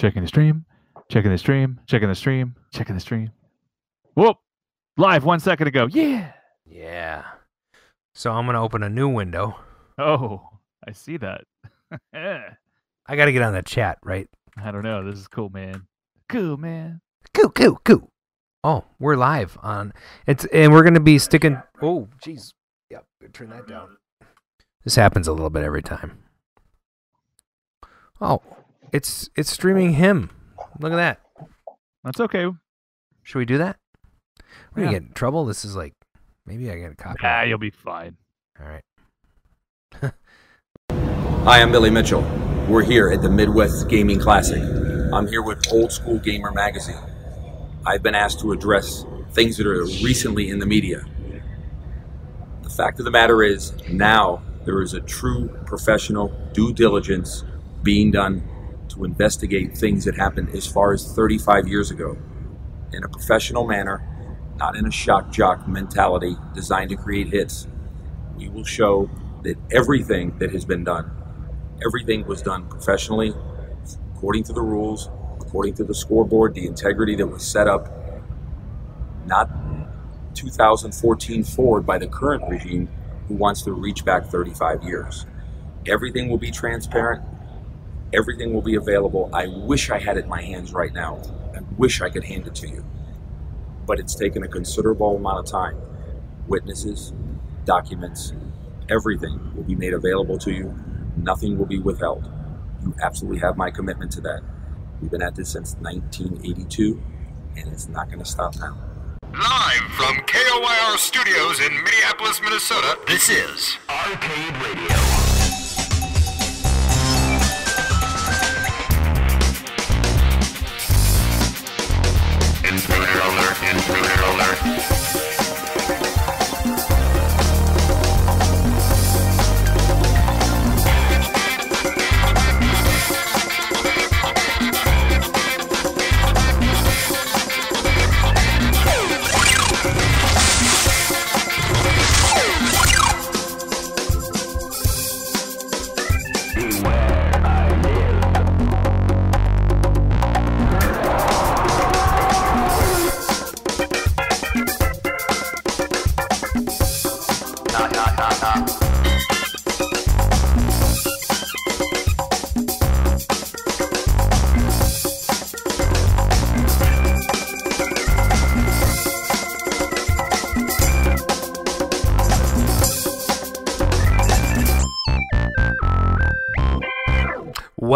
Checking the stream. Checking the stream. Checking the stream. Checking the stream. Whoop! Live one second ago. Yeah. Yeah. So I'm gonna open a new window. Oh, I see that. I gotta get on the chat, right? I don't know. This is cool, man. Cool, man. Coo, coo, coo. Oh, we're live on it's and we're gonna be sticking Oh, jeez. Yep, turn that down. This happens a little bit every time. Oh, it's it's streaming him. Look at that. That's okay. Should we do that? We're gonna Yeah. get in trouble. This is like maybe I get a copy. Ah, you'll be fine. All right. Hi, I'm Billy Mitchell. We're here at the Midwest Gaming Classic. I'm here with Old School Gamer Magazine. I've been asked to address things that are recently in the media. The fact of the matter is, now there is a true professional due diligence being done to investigate things that happened as far as 35 years ago in a professional manner, not in a shock jock mentality designed to create hits. We will show that everything that has been done everything was done professionally, according to the rules, according to the scoreboard, the integrity that was set up, not 2014 forward by the current regime who wants to reach back 35 years. Everything will be transparent. Everything will be available. I wish I had it in my hands right now. I wish I could hand it to you. But it's taken a considerable amount of time. Witnesses, documents, everything will be made available to you. Nothing will be withheld. You absolutely have my commitment to that. We've been at this since 1982, and it's not going to stop now. Live from KOYR Studios in Minneapolis, Minnesota, this is Arcade Radio.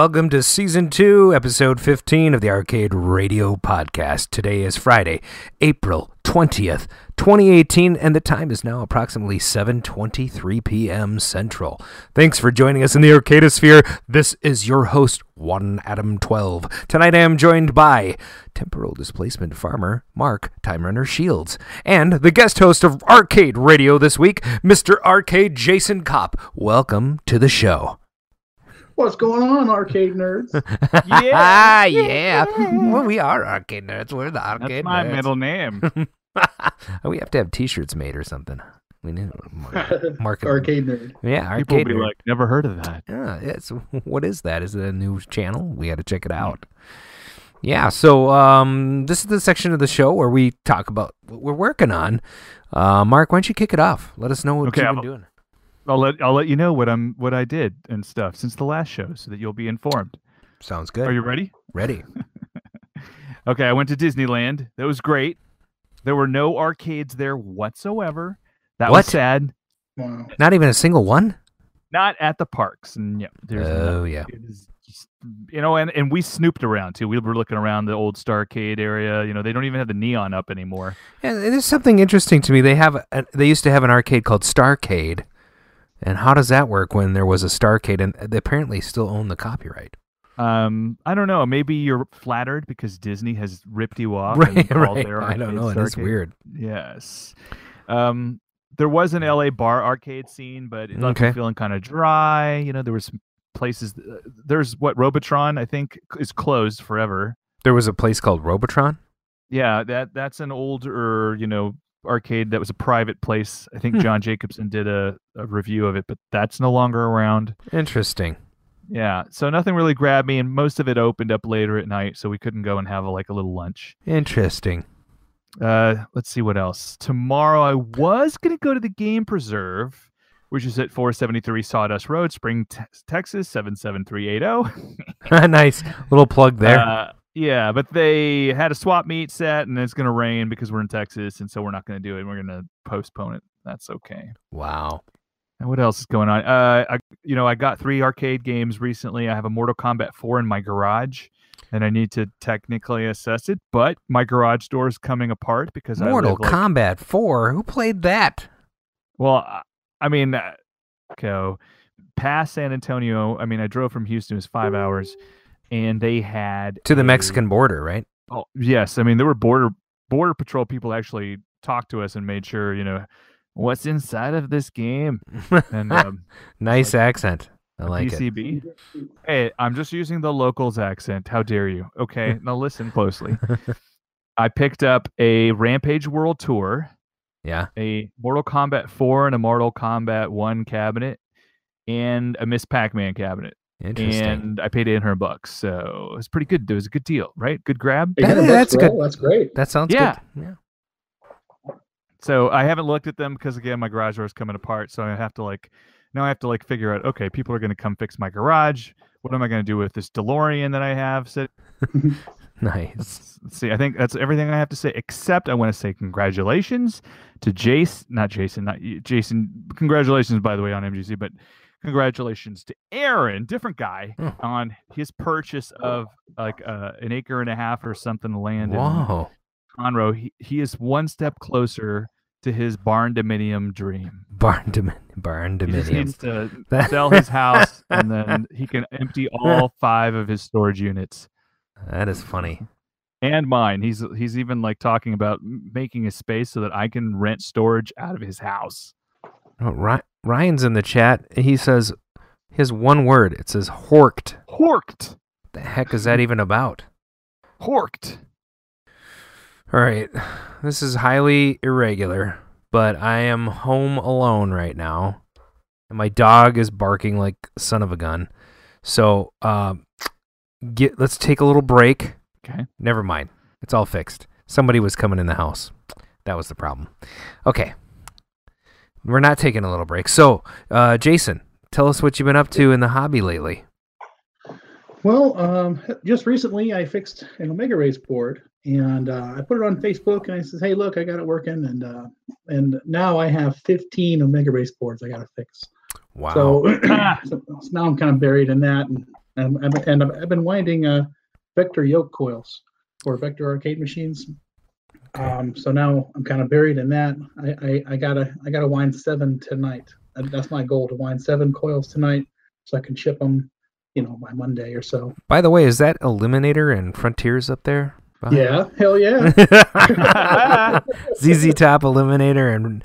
Welcome to season two, episode 15 of the Arcade Radio Podcast. Today is Friday, April 20th, 2018, and the time is now approximately 7.23 p.m. Central. Thanks for joining us in the Arcadosphere. This is your host, One Adam 12. Tonight I am joined by temporal displacement farmer Mark Time Runner Shields, and the guest host of Arcade Radio this week, Mr. Arcade Jason Kopp. Welcome to the show. What's going on, arcade nerds? Ah, yeah. Well, we are arcade nerds. We're the arcade. Nerds. That's my nerds. middle name. We have to have T-shirts made or something. We need mar- market. arcade nerd. Yeah, People will arcade. be nerd. like, never heard of that. yeah, it's what is that? Is it a new channel? We got to check it out. Yeah, so um, this is the section of the show where we talk about what we're working on. Uh, Mark, why don't you kick it off? Let us know what Okay, you've I'm- been doing. I'll let I'll let you know what I'm what I did and stuff since the last show, so that you'll be informed. Sounds good. Are you ready? ready? Okay, I went to Disneyland. That was great. There were no arcades there whatsoever. That What? was sad. Wow. Not even a single one. Not at the parks. And yeah, there's no- Oh yeah. it is just you know, and, and we snooped around too. We were looking around the old Starcade area. You know, they don't even have the neon up anymore. And there's something interesting to me. They have a, they used to have an arcade called Starcade, and how does that work when there was a Starcade and they apparently still own the copyright? Um, I don't know. Maybe you're flattered because Disney has ripped you off. Right, right. I don't know. It is weird. Yes. Um, there was an LA bar arcade scene, but it left Okay. me feeling kind of dry. You know, there was some places. uh, There's what Robotron, I think, is closed forever. There was a place called Robotron. Yeah, that that's an older, you know, arcade that was a private place. I think Hmm. John Jacobson did a, a review of it, but that's no longer around. Interesting. Yeah, so nothing really grabbed me, and most of it opened up later at night, so we couldn't go and have a, like a little lunch. Interesting. Uh, let's see what else. Tomorrow, I was gonna go to the Game Preserve, which is at 473 Sawdust Road, Spring, Te- Texas 77380. nice little plug there. Uh, yeah, but they had a swap meet set, and it's gonna rain because we're in Texas, and so we're not gonna do it. And We're gonna postpone it. That's okay. wow. And what else is going on? Uh, I, you know, I got three arcade games recently. I have a Mortal Kombat 4 in my garage, and I need to technically assess it. But my garage door is coming apart because Mortal I live, like, Kombat 4. Who played that? Well, I- I mean, uh, okay, past San Antonio. I mean, I drove from Houston. It was five hours, and they had To the a- Mexican border, right? Oh, yes. I mean, there were border border patrol people actually talked to us and made sure you know what's inside of this game. And um, nice accent. I like it. Hey, I'm just using the locals accent. How dare you? Okay, now listen closely. I picked up a Rampage World Tour, Yeah. a Mortal Kombat 4 and a Mortal Kombat 1 cabinet, and a Miss Pac-Man cabinet. Interesting. And I paid 800 bucks. So it was pretty good. It was a good deal, right? Good grab. That- that's for good. That's great. that sounds Yeah. good. Yeah. So I haven't looked at them because again, my garage door is coming apart. So I have to like now I have to like figure out. Okay, people are going to come fix my garage. What am I going to do with this DeLorean that I have? Sit. Nice. Let's, let's see. I think that's everything I have to say. Except I want to say congratulations to Jace, not Jason, not you- Jason. Congratulations, by the way, on MGC, but congratulations to Aaron, different guy, Hmm. on his purchase of like uh, an acre and a half or something of land in Whoa. Conroe. He, he is one step closer to his barndominium dream. Barn, domin- barndominium. He just needs to sell his house and then he can empty all five of his storage units that is funny. and mine. He's he's even like talking about making a space so that I can rent storage out of his house. Oh, Ryan's in the chat. He says his one word. It says horked. Horked, The heck is that even about? horked. All right. This is highly irregular, but I am home alone right now. And my dog is barking like son of a gun. So, uh, get let's take a little break. Okay. Never mind. It's all fixed. Somebody was coming in the house. That was the problem. Okay. We're not taking a little break. So, uh, Jason, tell us what you've been up to in the hobby lately. Well, um, just recently I fixed an Omega Race board and uh, I put it on Facebook and I said, "Hey, look, I got it working." And uh, and now I have 15 Omega Race boards I got to fix. Wow. So, so now I'm kind of buried in that, and and, I've- and I've, I've been winding uh, Vector yoke coils for Vector arcade machines. Um, so now I'm kind of buried in that. I, I, I gotta I gotta wind seven tonight. That's my goal to wind seven coils tonight, so I can ship them, you know, by Monday or so. By the way, is that Eliminator and Frontiers up there? behind? Yeah, hell yeah. ZZ Top Eliminator and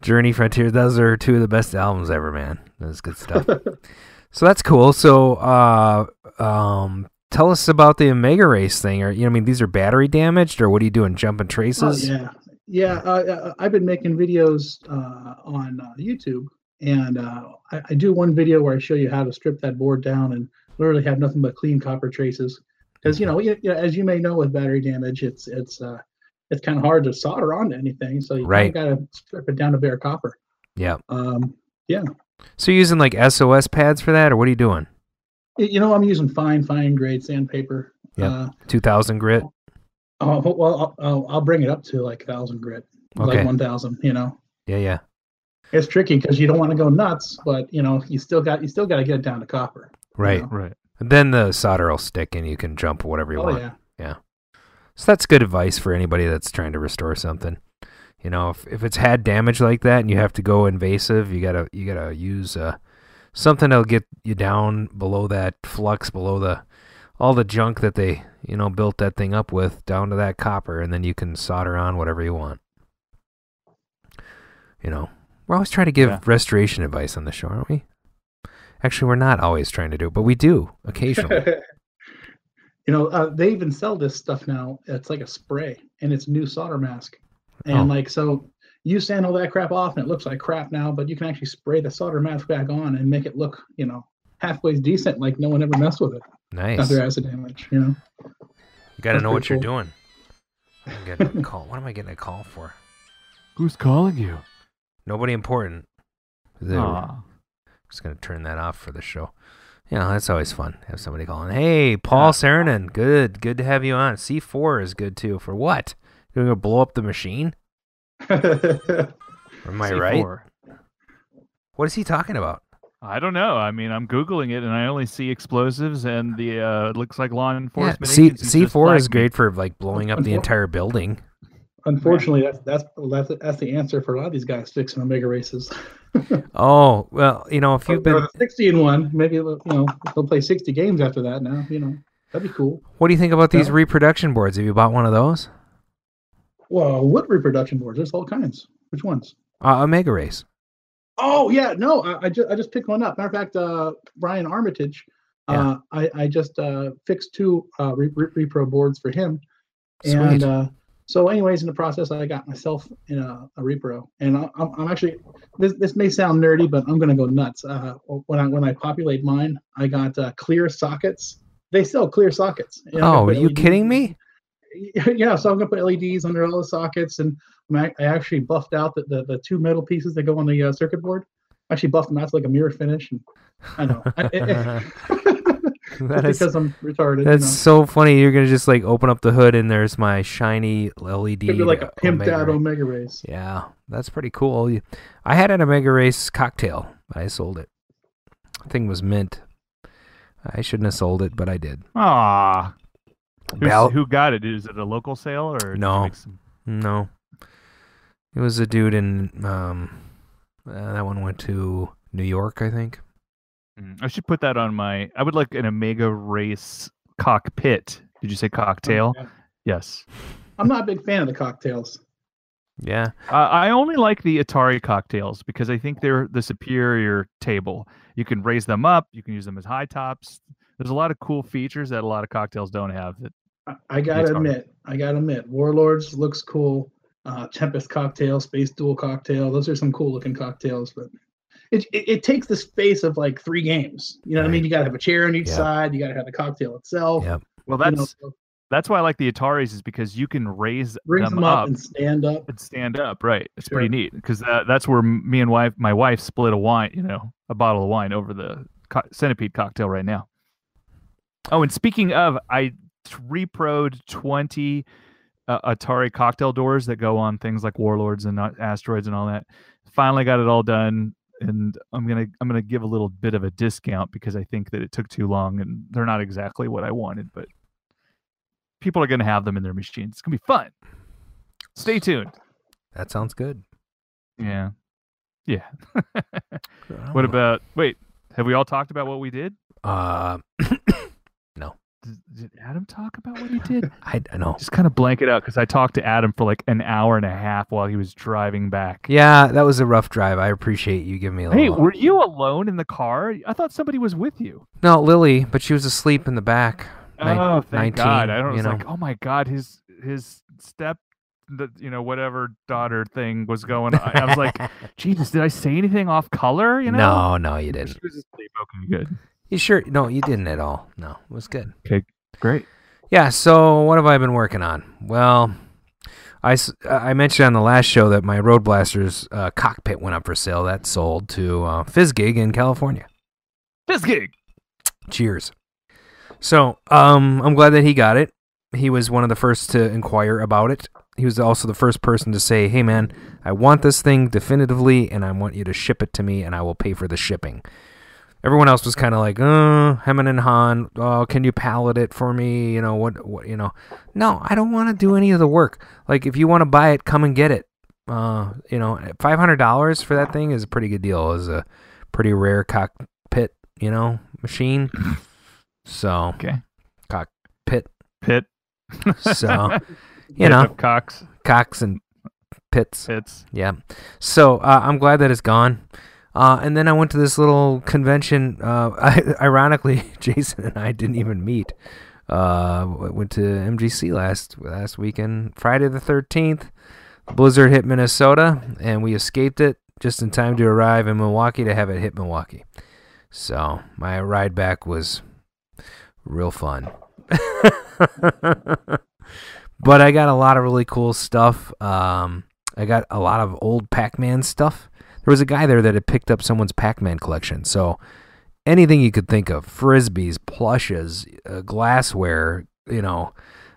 Journey Frontiers. Those are two of the best albums ever, man. That's good stuff. so that's cool. So, uh, um, tell us about the Omega Race thing. Or you know, I mean, these are battery damaged, or what are you doing? Jumping Oh, traces? yeah, yeah. Uh, uh, I've been making videos uh, on uh, YouTube, and uh, I, I do one video where I show you how to strip that board down and literally have nothing but clean copper traces. Because you know, you, you know, as you may know, with battery damage, it's it's uh, it's kind of hard to solder onto anything, so you Right. got to strip it down to bare copper. Yeah. Um, yeah. So you're using like SOS pads for that, or what are you doing? You know, I'm using fine, fine grade sandpaper. Yeah, Uh, 2000 grit. oh, well, I'll, I'll, bring it up to like thousand grit, Okay. like one thousand. You know. Yeah, yeah. it's tricky because you don't want to go nuts, but you know you still got you still got to get it down to copper. you Right. know? Right. Then the solder will stick, and you can jump whatever you Oh want. yeah. So that's good advice for anybody that's trying to restore something. You know, if if it's had damage like that and you have to go invasive, you gotta you gotta use uh, something that'll get you down below that flux, below the all the junk that they you know built that thing up with, down to that copper, and then you can solder on whatever you want. You know, we're always trying to give Yeah. restoration advice on the show, aren't we? Actually, we're not always trying to do it, but we do occasionally. you know uh, they even sell this stuff now. It's like a spray, and it's new solder mask, and Oh. like so you sand all that crap off, and it looks like crap now, but you can actually spray the solder mask back on and make it look you know halfway decent, like no one ever messed with it Nice. after You acid damage. You know, You got to that's know what pretty you're doing. I'm getting a call. What am I getting a call for? Who's calling you? Nobody important. They're- Aw. Just gonna turn that off for the show. You know, that's always fun. Have somebody calling. Hey, Paul Saranen, good, good to have you on. C four is good too. For what? You're gonna blow up the machine? Am I right? What is he talking about? I don't know. I mean, I'm googling it, and I only see explosives, and the uh, it looks like law Yeah, enforcement. C C four is great for like blowing up the entire building. Unfortunately, that's that's that's that's the answer for a lot of these guys fixing Omega races. Oh well, you know if you've Or been, the sixty and one, maybe you know they'll play sixty games after that. Now, you know that'd be cool. what do you think about these Yeah. reproduction boards? Have you bought one of those? Well, what reproduction boards? There's all kinds. Which ones? Uh, Omega Race. Oh yeah, no, I, I just I just picked one up. Matter of fact, uh, Brian Armitage, uh, I I just uh, fixed two uh, re- re- repro boards for him, and Sweet. uh, so anyways, in the process, I got myself in a, a repro, and I, I'm, I'm actually this this may sound nerdy, but I'm gonna go nuts. Uh, when I when I populate mine, I got uh, clear sockets. They sell clear sockets. You know, Oh, are you kidding me? yeah, so I'm gonna put LEDs under all the sockets, and I I actually buffed out the, the, the two metal pieces that go on the uh, circuit board. I actually buffed them out to like a mirror finish, and I know I, it, it- That is because I'm retarded. that's you so funny. You're gonna just like open up the hood and there's my shiny LED. know? Be like a pimped Omega out Ray. Omega race. Yeah, that's pretty cool. I had an Omega Race cocktail. I sold it. Thing was mint. I shouldn't have sold it, but I did. Ah, Bal- who got it? Is it a local sale or No. some- No, it was a dude in um. Uh, that one went to New York, I think. Mm, I should put that on my. I would like an Omega Race cockpit. Did you say cocktail? Yeah. Yes. I'm not a big fan of the cocktails. Yeah, Uh, I only like the Atari cocktails because I think they're the superior table. You can raise them up. You can use them as high tops. There's a lot of cool features that a lot of cocktails don't have. That I, gotta admit, I gotta admit, Warlords looks cool. Uh, Tempest cocktail, Space Duel cocktail. Those are some cool looking cocktails, but it, it, it takes the space of like three games. You know what I mean? You gotta have a chair on each Yep. side. You gotta have the cocktail itself. Yep. well, you know, that's so that's why I like the Ataris is because you can raise them, them up up and stand up. and stand up. Right. It's pretty neat because that, that's where me and wife, my wife, split a wine. You know, a bottle of wine over the co- centipede cocktail right now. Oh, and speaking of, I reproed twenty uh, Atari cocktail doors that go on things like Warlords and uh, Asteroids and all that. Finally got it all done, and I'm gonna I'm gonna give a little bit of a discount because I think that it took too long and they're not exactly what I wanted, but people are gonna have them in their machines. It's gonna be fun. Stay tuned. that sounds good. Yeah. Yeah. what about wait, have we all talked about what we did? Uh, Did, Adam talk about what he did? I, don't know. Just kind of blank it out because I talked to Adam for like an hour and a half while he was driving back. Yeah, that was a rough drive. I appreciate you giving me a Hey, little. were you alone in the car? I thought somebody was with you. No, Lily, but she was asleep in the back. Nin- oh, thank 19, God! I was know. like, oh my God, his his step, the you know whatever daughter thing was going. on. I was like, Jesus, did I say anything off color? You know? no, no, you didn't. She was asleep. Okay, good. You sure? No, you didn't at all. No, it was good. Okay, great. Yeah. So what have I been working on? Well, I, I mentioned on the last show that my Road Blasters uh, cockpit went up for sale. That sold to uh, Fizzgig in California. This gig. Cheers. So, um, I'm glad that he got it. He was one of the first to inquire about it. He was also the first person to say, "Hey, man, I want this thing definitively, and I want you to ship it to me, and I will pay for the shipping." Everyone else was kind of like, "Uh, Hemen and Han, oh, can you pallet it for me? You know what? What? You know? No, I don't want to do any of the work. Like, if you want to buy it, come and get it. Uh, you know, five hundred dollars for that thing is a pretty good deal. It's a pretty rare cockpit, you know, machine. So Okay. pit. Pit. So you know, cocks. Cocks and pits. pits. Yeah. So uh, I'm glad that it's gone. Uh, and then I went to this little convention. Uh, I, ironically, Jason and I didn't even meet. Uh, went to MGC last last weekend, Friday the 13th. Blizzard hit Minnesota, and we escaped it just in time to arrive in Milwaukee to have it hit Milwaukee. So my ride back was real fun. but I got a lot of really cool stuff. Um, I got a lot of old Pac-Man stuff. There was a guy there that had picked up someone's Pac-Man collection. So anything you could think of, frisbees, plushes, uh, glassware, you know,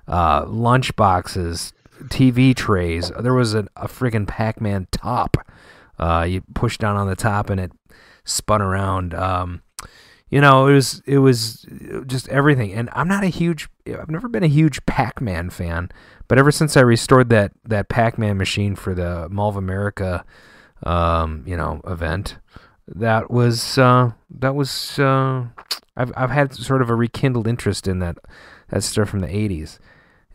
uh, lunch boxes, TV trays. There was a, a freaking Pac-Man top. Uh, you push down on the top and it spun around. Um, you know, it was it was just everything. And I'm not a huge, I've never been a huge Pac-Man fan, but ever since I restored that that Pac-Man machine for the Mall of America, um, you know, event, that was uh, that was uh, I've I've had sort of a rekindled interest in that that stuff from the '80s.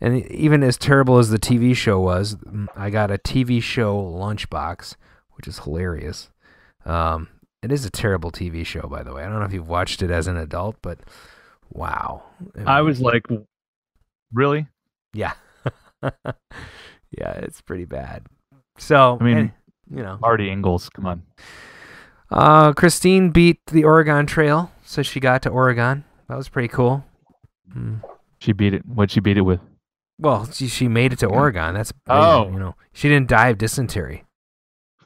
And even as terrible as the TV show was, I got a TV show lunchbox, which is hilarious. Um, it is a terrible TV show, by the way. I don't know if you've watched it as an adult, but wow. I was like, really? Yeah. yeah, it's pretty bad. So, I mean, and, you know, Marty Ingalls, come on. uh, Christine beat the Oregon Trail, so she got to Oregon. That was pretty cool. Mm. She beat it. What'd she beat it with? Well, she, she made it to Oregon. That's Oh. you know, she didn't die of dysentery.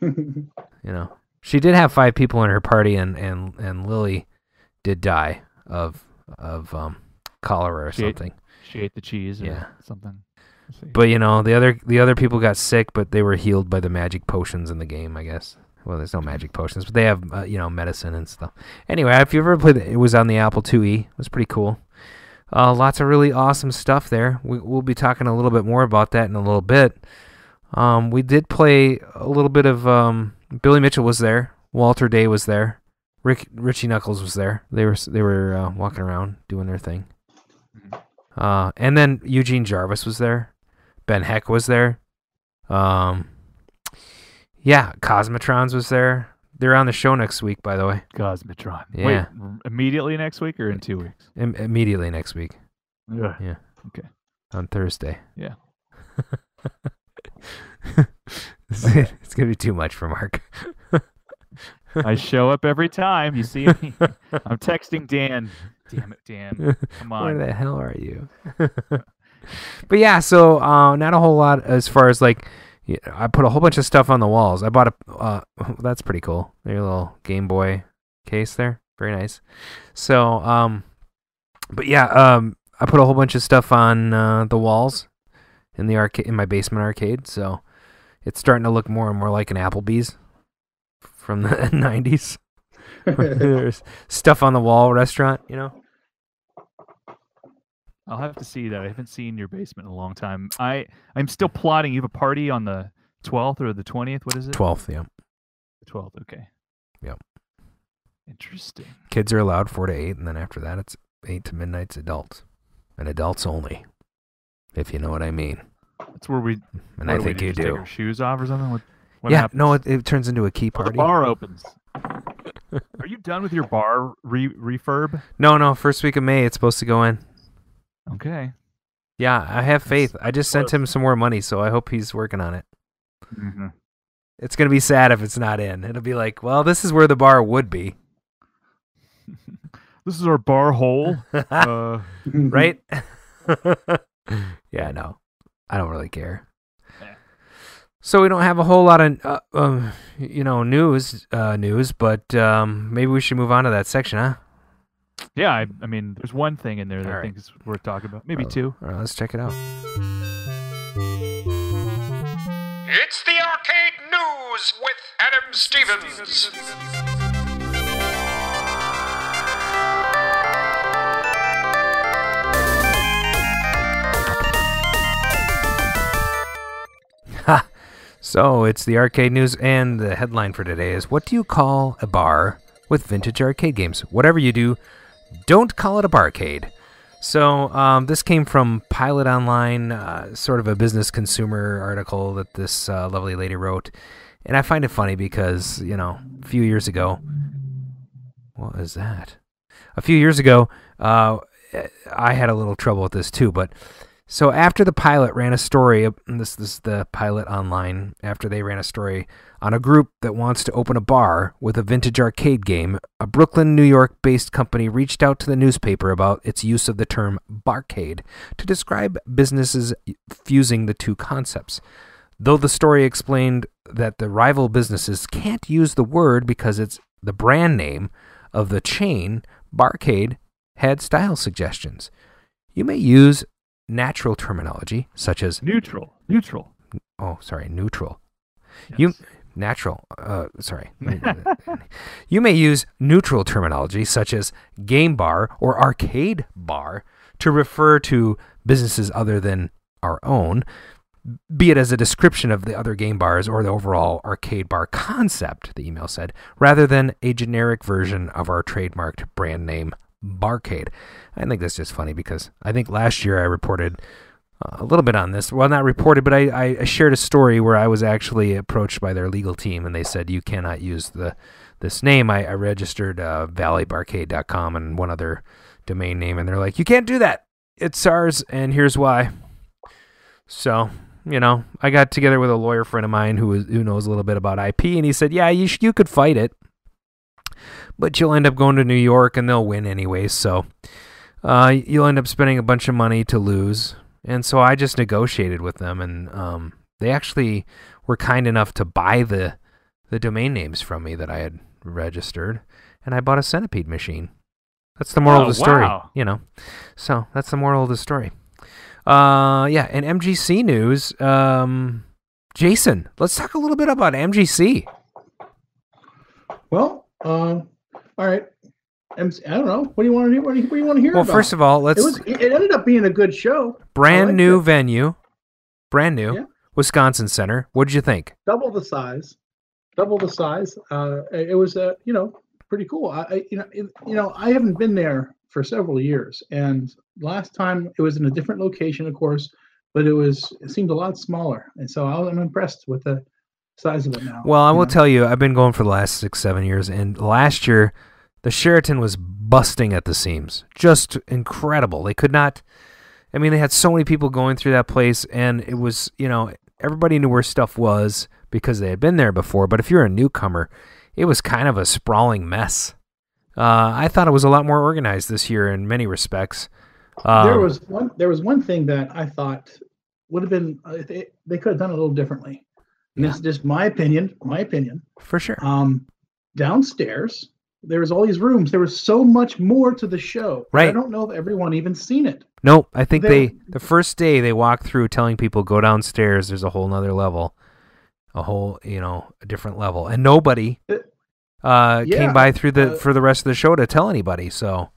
You know, she did have five people in her party, and and and Lily did die of of um cholera or She ate- something. She ate the cheese or Yeah. something. Let's see. But you know, the other the other people got sick, but they were healed by the magic potions in the game, I guess. Well, there's no magic potions, but they have uh, you know medicine and stuff. Anyway, if you ever played, it, it was on the Apple IIe. It was pretty cool. Uh, lots of really awesome stuff there. We, we'll be talking a little bit more about that in a little bit. Um, we did play a little bit of um, Billy Mitchell was there. Walter Day was there. Rick Richie Knucklez was there. They were they were uh, walking around doing their thing. Uh, and then Eugene Jarvis was there. Ben Heck was there. Um, yeah, Cosmotrons was there. They're on the show next week, by the way. Cosmotron. Yeah. Wait, immediately next week or in two weeks? Im- immediately next week Ugh. on Thursday. Yeah. it's gonna be too much for Mark. I show up every time. You see me. I'm texting Dan. Damn it, Dan. Come on. Where the hell are you? But yeah, so uh, not a whole lot as far as like I put a whole bunch of stuff on the walls. I bought a uh, that's pretty cool. Your little Game Boy case there, very nice. So um, but yeah, um, I put a whole bunch of stuff on uh, the walls in the arcade in my basement arcade. So it's starting to look more and more like an Applebee's from the '90s. There's stuff on the wall restaurant, you know. I'll have to see that. I haven't seen your basement in a long time. I I'm still plotting. You have a party on the 12th or the 20th. What is it? Twelfth, yeah. The 12th. Okay. Yep. Interesting. Kids are allowed four to eight, and then after that, it's eight to midnight's adults, and adults only, if you know what I mean. That's where we. And I do think you do. shoes off or something. What, what yeah, happens? no, it, it turns into a key Oh, the party. bar opens. Are you done with your bar re- refurb? No, no, first week of May, it's supposed to go in. Okay. Yeah, I have faith. I just sent him some more money, so I hope he's working on it. Mm-hmm. It's gonna be sad if it's not in. It'll be like, well, this is where the bar would be, This is our bar hole. uh, right? yeah, no, I don't really care. So we don't have a whole lot of, uh, um, you know, news, uh, news, but um, maybe we should move on to that section, huh? Yeah, I, I mean, there's one thing in there that All I right. think is worth talking about. Maybe uh, two. All right, let's check it out. It's the Arcade News with Adam Stevens. So it's the arcade news, and the headline for today is: What do you call a bar with vintage arcade games? Whatever you do, don't call it a barcade. So um, this came from Pilot Online, uh, sort of a business consumer article that this uh, lovely lady wrote, and I find it funny because you know a few years ago, what is that? A few years ago, uh, I had a little trouble with this too, but So after the pilot ran a story, and this this is the pilot online. After they ran a story on a group that wants to open a bar with a vintage arcade game, a Brooklyn, New York-based company reached out to the newspaper about its use of the term barcade to describe businesses fusing the two concepts. Though the story explained that the rival businesses can't use the word because it's the brand name of the chain, Barcade had style suggestions. You may use natural terminology such as Neutral. Neutral. oh sorry neutral you natural uh sorry you may use neutral terminology such as game bar or arcade bar to refer to businesses other than our own be it as a description of the other game bars or the overall arcade bar concept the email said rather than a generic version of our trademarked brand name barcade i think that's just funny because i think last year i reported uh, a little bit on this. Well, not reported, but I, I, shared a story where I was actually approached by their legal team, and they said you cannot use the this name. I, I registered uh, valleybarcade.com and one other domain name, and they're like, you can't do that. It's ours, and here's why. So, you know, I got together with a lawyer friend of mine who was, who knows a little bit about IP, and he said, yeah, you sh- you could fight it, but you'll end up going to New York, and they'll win anyway. So. Uh, you'll end up spending a bunch of money to lose, and so I just negotiated with them, and um, they actually were kind enough to buy the the domain names from me that I had registered, and I bought a centipede machine. That's the moral Oh, of the story, wow. you know. So that's the moral of the story. Uh, yeah, and MGC news. Um, Jason, let's talk a little bit about MGC. Well, um, all right. MC, I don't know. What do you want to hear? What do you, what do you want to hear Well, about? first of all, let's it was. It ended up being a good show. brand new it. venue, brand new Yeah. Wisconsin Center. What did you think? double the size, double the size. Uh, it was, uh, you know, pretty cool. I, I you know, it, you know, I haven't been there for several years, and last time it was in a different location, of course, but it was it seemed a lot smaller, and so I was, I'm impressed with the size of it now. Well, I will know. tell you, I've been going for the last six, seven years, and last year, the Sheraton was busting at the seams. Just incredible. They could not. I mean, they had so many people going through that place, and it was, you know, everybody knew where stuff was because they had been there before. But if you're a newcomer, it was kind of a sprawling mess. Uh, I thought it was a lot more organized this year in many respects. Um, there was one. There was one thing that I thought would have been. Uh, they, they could have done it a little differently. And this is just my opinion. My opinion. for sure. Um, downstairs, there was all these rooms. There was so much more to the show. Right. I don't know if everyone even seen it. Nope. I think they, They- the first day they walked through telling people go downstairs. There's a whole nother level, a whole you know a different level, and nobody Uh, uh, yeah, came by through the uh, for the rest of the show to tell anybody. So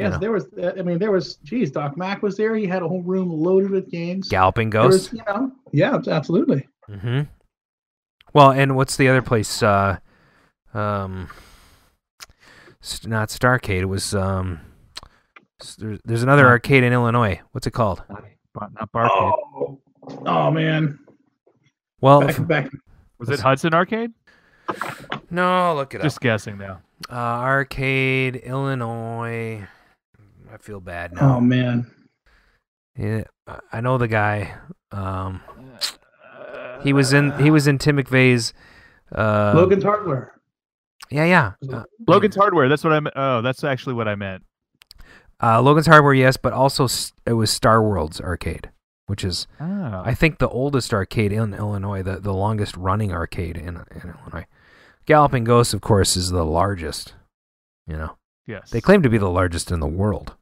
Yes, know. there was. uh, I mean, there was. Geez, Doc Mac was there. He had a whole room loaded with games. Galloping There was, Ghost. you know, yeah, abs- absolutely. hmm Well, and what's the other place? Uh, um, not Starcade. It was um. There's, there's another arcade in Illinois. What's it called? Bar- Not Barcade. Oh, oh man, Well, back back. Was it Hudson Arcade? no, look it up. Just guessing now. Uh, arcade, Illinois. I feel bad now. Oh man, Yeah, I- I know the guy. Um, he was in he was in Tim McVeigh's. Uh, Logan's Hardware. Yeah, yeah. Uh, Logan's Hardware. That's what I meant. Oh, that's actually what I meant. uh, Logan's Hardware, yes, but also it was Star World's arcade, which is Oh. I think the oldest arcade in Illinois, the the longest running arcade in, in Illinois. Galloping Ghost, of course, is the largest. You know, yes. they claim to be the largest in the world.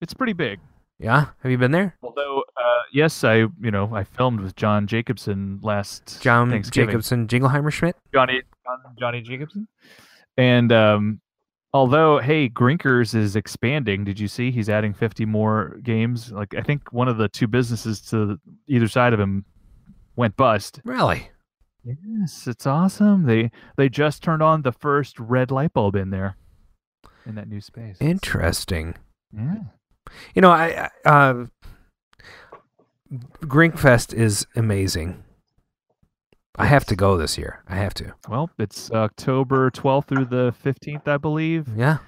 It's pretty big. Yeah, have you been there, Although, uh, yes, I you know I filmed with John Jacobson last John. Jacobson, Jingleheimer Schmidt? Johnny John- Johnny Jacobson, and um, although hey, Grinkers is expanding. Did you see he's adding fifty more games? Like I think one of the two businesses to either side of him went bust. Really? Yes, it's awesome. They they just turned on the first red light bulb in there, in that new space. Interesting. yeah. You know, I, I uh, Grinkfest is amazing. I have to go this year. I have to. Well, it's October 12th through the 15th, I believe. Yeah.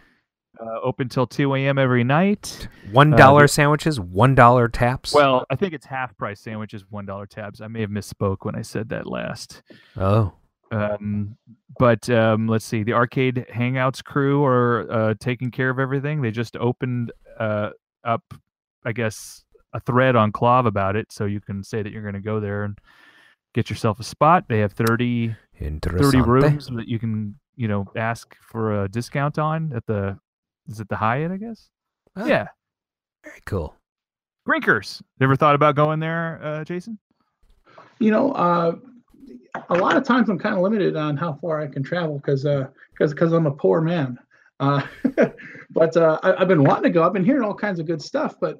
Uh, open till 2 a.m. every night. One Uh, sandwiches, one dollar taps. Well, I think it's half price sandwiches, one dollar tabs. I may have misspoke when I said that last. oh, Um, but um, let's see, the arcade hangouts crew are uh, taking care of everything. They just opened uh, up, I guess, a thread on KLOV about it, so you can say that you're going to go there and get yourself a spot. They have 30, 30 rooms that you can, you know, ask for a discount on at the, is it the Hyatt? I guess. Ah, Yeah, very cool. Grinkers. Ever thought about going there, uh, Jason? You know, uh, a lot of times I'm kind of limited on how far I can travel because because because I'm a poor man. Uh, but uh, I, I've been wanting to go. I've been hearing all kinds of good stuff. But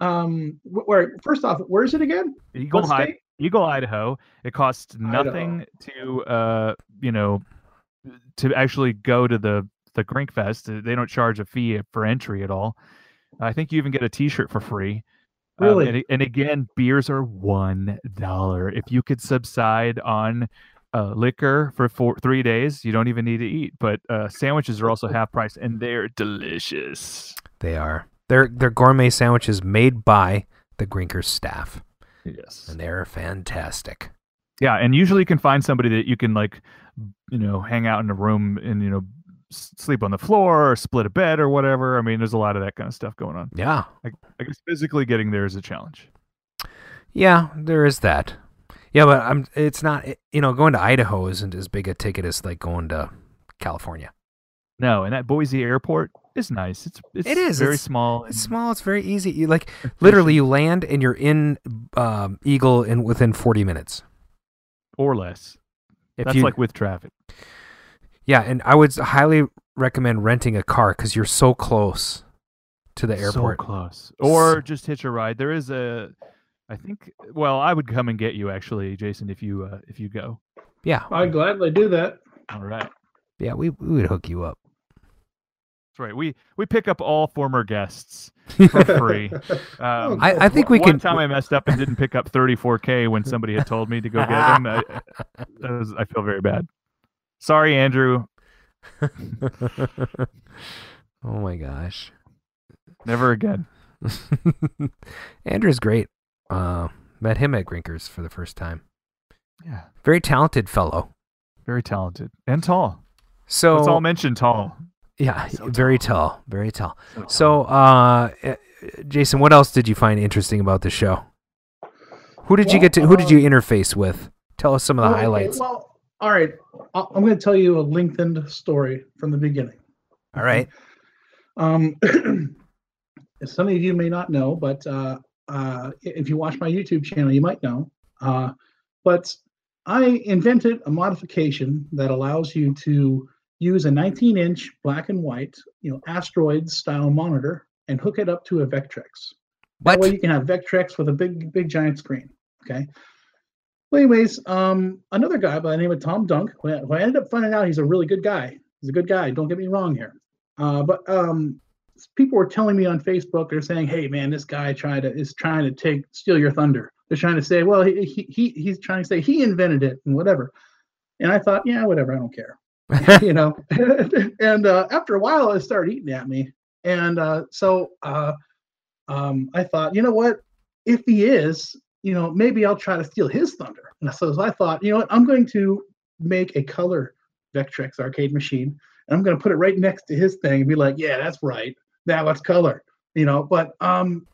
um, where first off, where is it again? Eagle state? Eagle, Idaho. It costs Idaho. nothing to, uh, you know, to actually go to the the Grink Fest. Uh, They don't charge a fee for entry at all. I think you even get a T-shirt for free. Um, Really? and, and again, beers are one dollar. If you could subside on uh, liquor for four, three days, you don't even need to eat. But uh, sandwiches are also half price, and they're delicious. They are. They're they're gourmet sandwiches made by the Grinkers staff, Yes. and they're fantastic. Yeah, and usually you can find somebody that you can like, you know, hang out in a room and you know, s- sleep on the floor or split a bed or whatever. I mean, there's a lot of that kind of stuff going on. Yeah, I guess physically getting there is a challenge. yeah, there is that. Yeah, but I'm. It's not. You know, going to Idaho isn't as big a ticket as like going to California. No, and that Boise airport is nice. It's it's It is, very it's- small. It's small. It's very easy. You like literally you land and you're in um, Eagle in within 40 minutes. or less. If That's you, like with traffic. yeah, and I would highly recommend renting a car because you're so close to the airport. So close. Or just hitch a ride. There is a, I think. Well, I would come and get you actually, Jason, if you uh, if you go. yeah, I'd gladly do that. All right. yeah, we, we would hook you up. That's right. We we pick up all former guests for free. Um, I, I think we one can. One time I messed up and didn't pick up 34k when somebody had told me to go get them. I, that was, I feel very bad. Sorry, Andrew. oh my gosh, Never again. Andrew's great. Uh, met him at Grinkers for the first time. Yeah, Very talented fellow. very talented and tall. So Let's all mention tall. yeah, so very tall, very tall. So, So, uh, uh, Jason, what else did you find interesting about the show? Who did you get to? Who did uh, you interface with? Tell us some of the Well, okay, highlights. Well, all right. I'm going to tell you a lengthened story from the beginning. All right. Um, some of you may not know, but uh, uh, if you watch my YouTube channel, you might know. Uh, but I invented a modification that allows you to use a 19-inch black and white, you know, asteroid style monitor and hook it up to a Vectrex. That What? way you can have Vectrex with a big, big giant screen. Okay. Well, anyways, um, another guy by the name of Tom Dunk, who I, ended up finding out he's a really good guy. He's a good guy. Don't get me wrong here. Uh, but um, people were telling me on Facebook, they're saying, "Hey, man, this guy tried to is trying to take steal your thunder." They're trying to say, "Well, he, he, he he's trying to say he invented it and whatever." And I thought, yeah, whatever, I don't care. you know and uh, after a while it started eating at me and uh, so uh, um, i thought you know what if he is you know maybe i'll try to steal his thunder and so, so i thought you know what i'm going to make a color vectrex arcade machine and i'm going to put it right next to his thing and be like yeah that's right that was color you know but um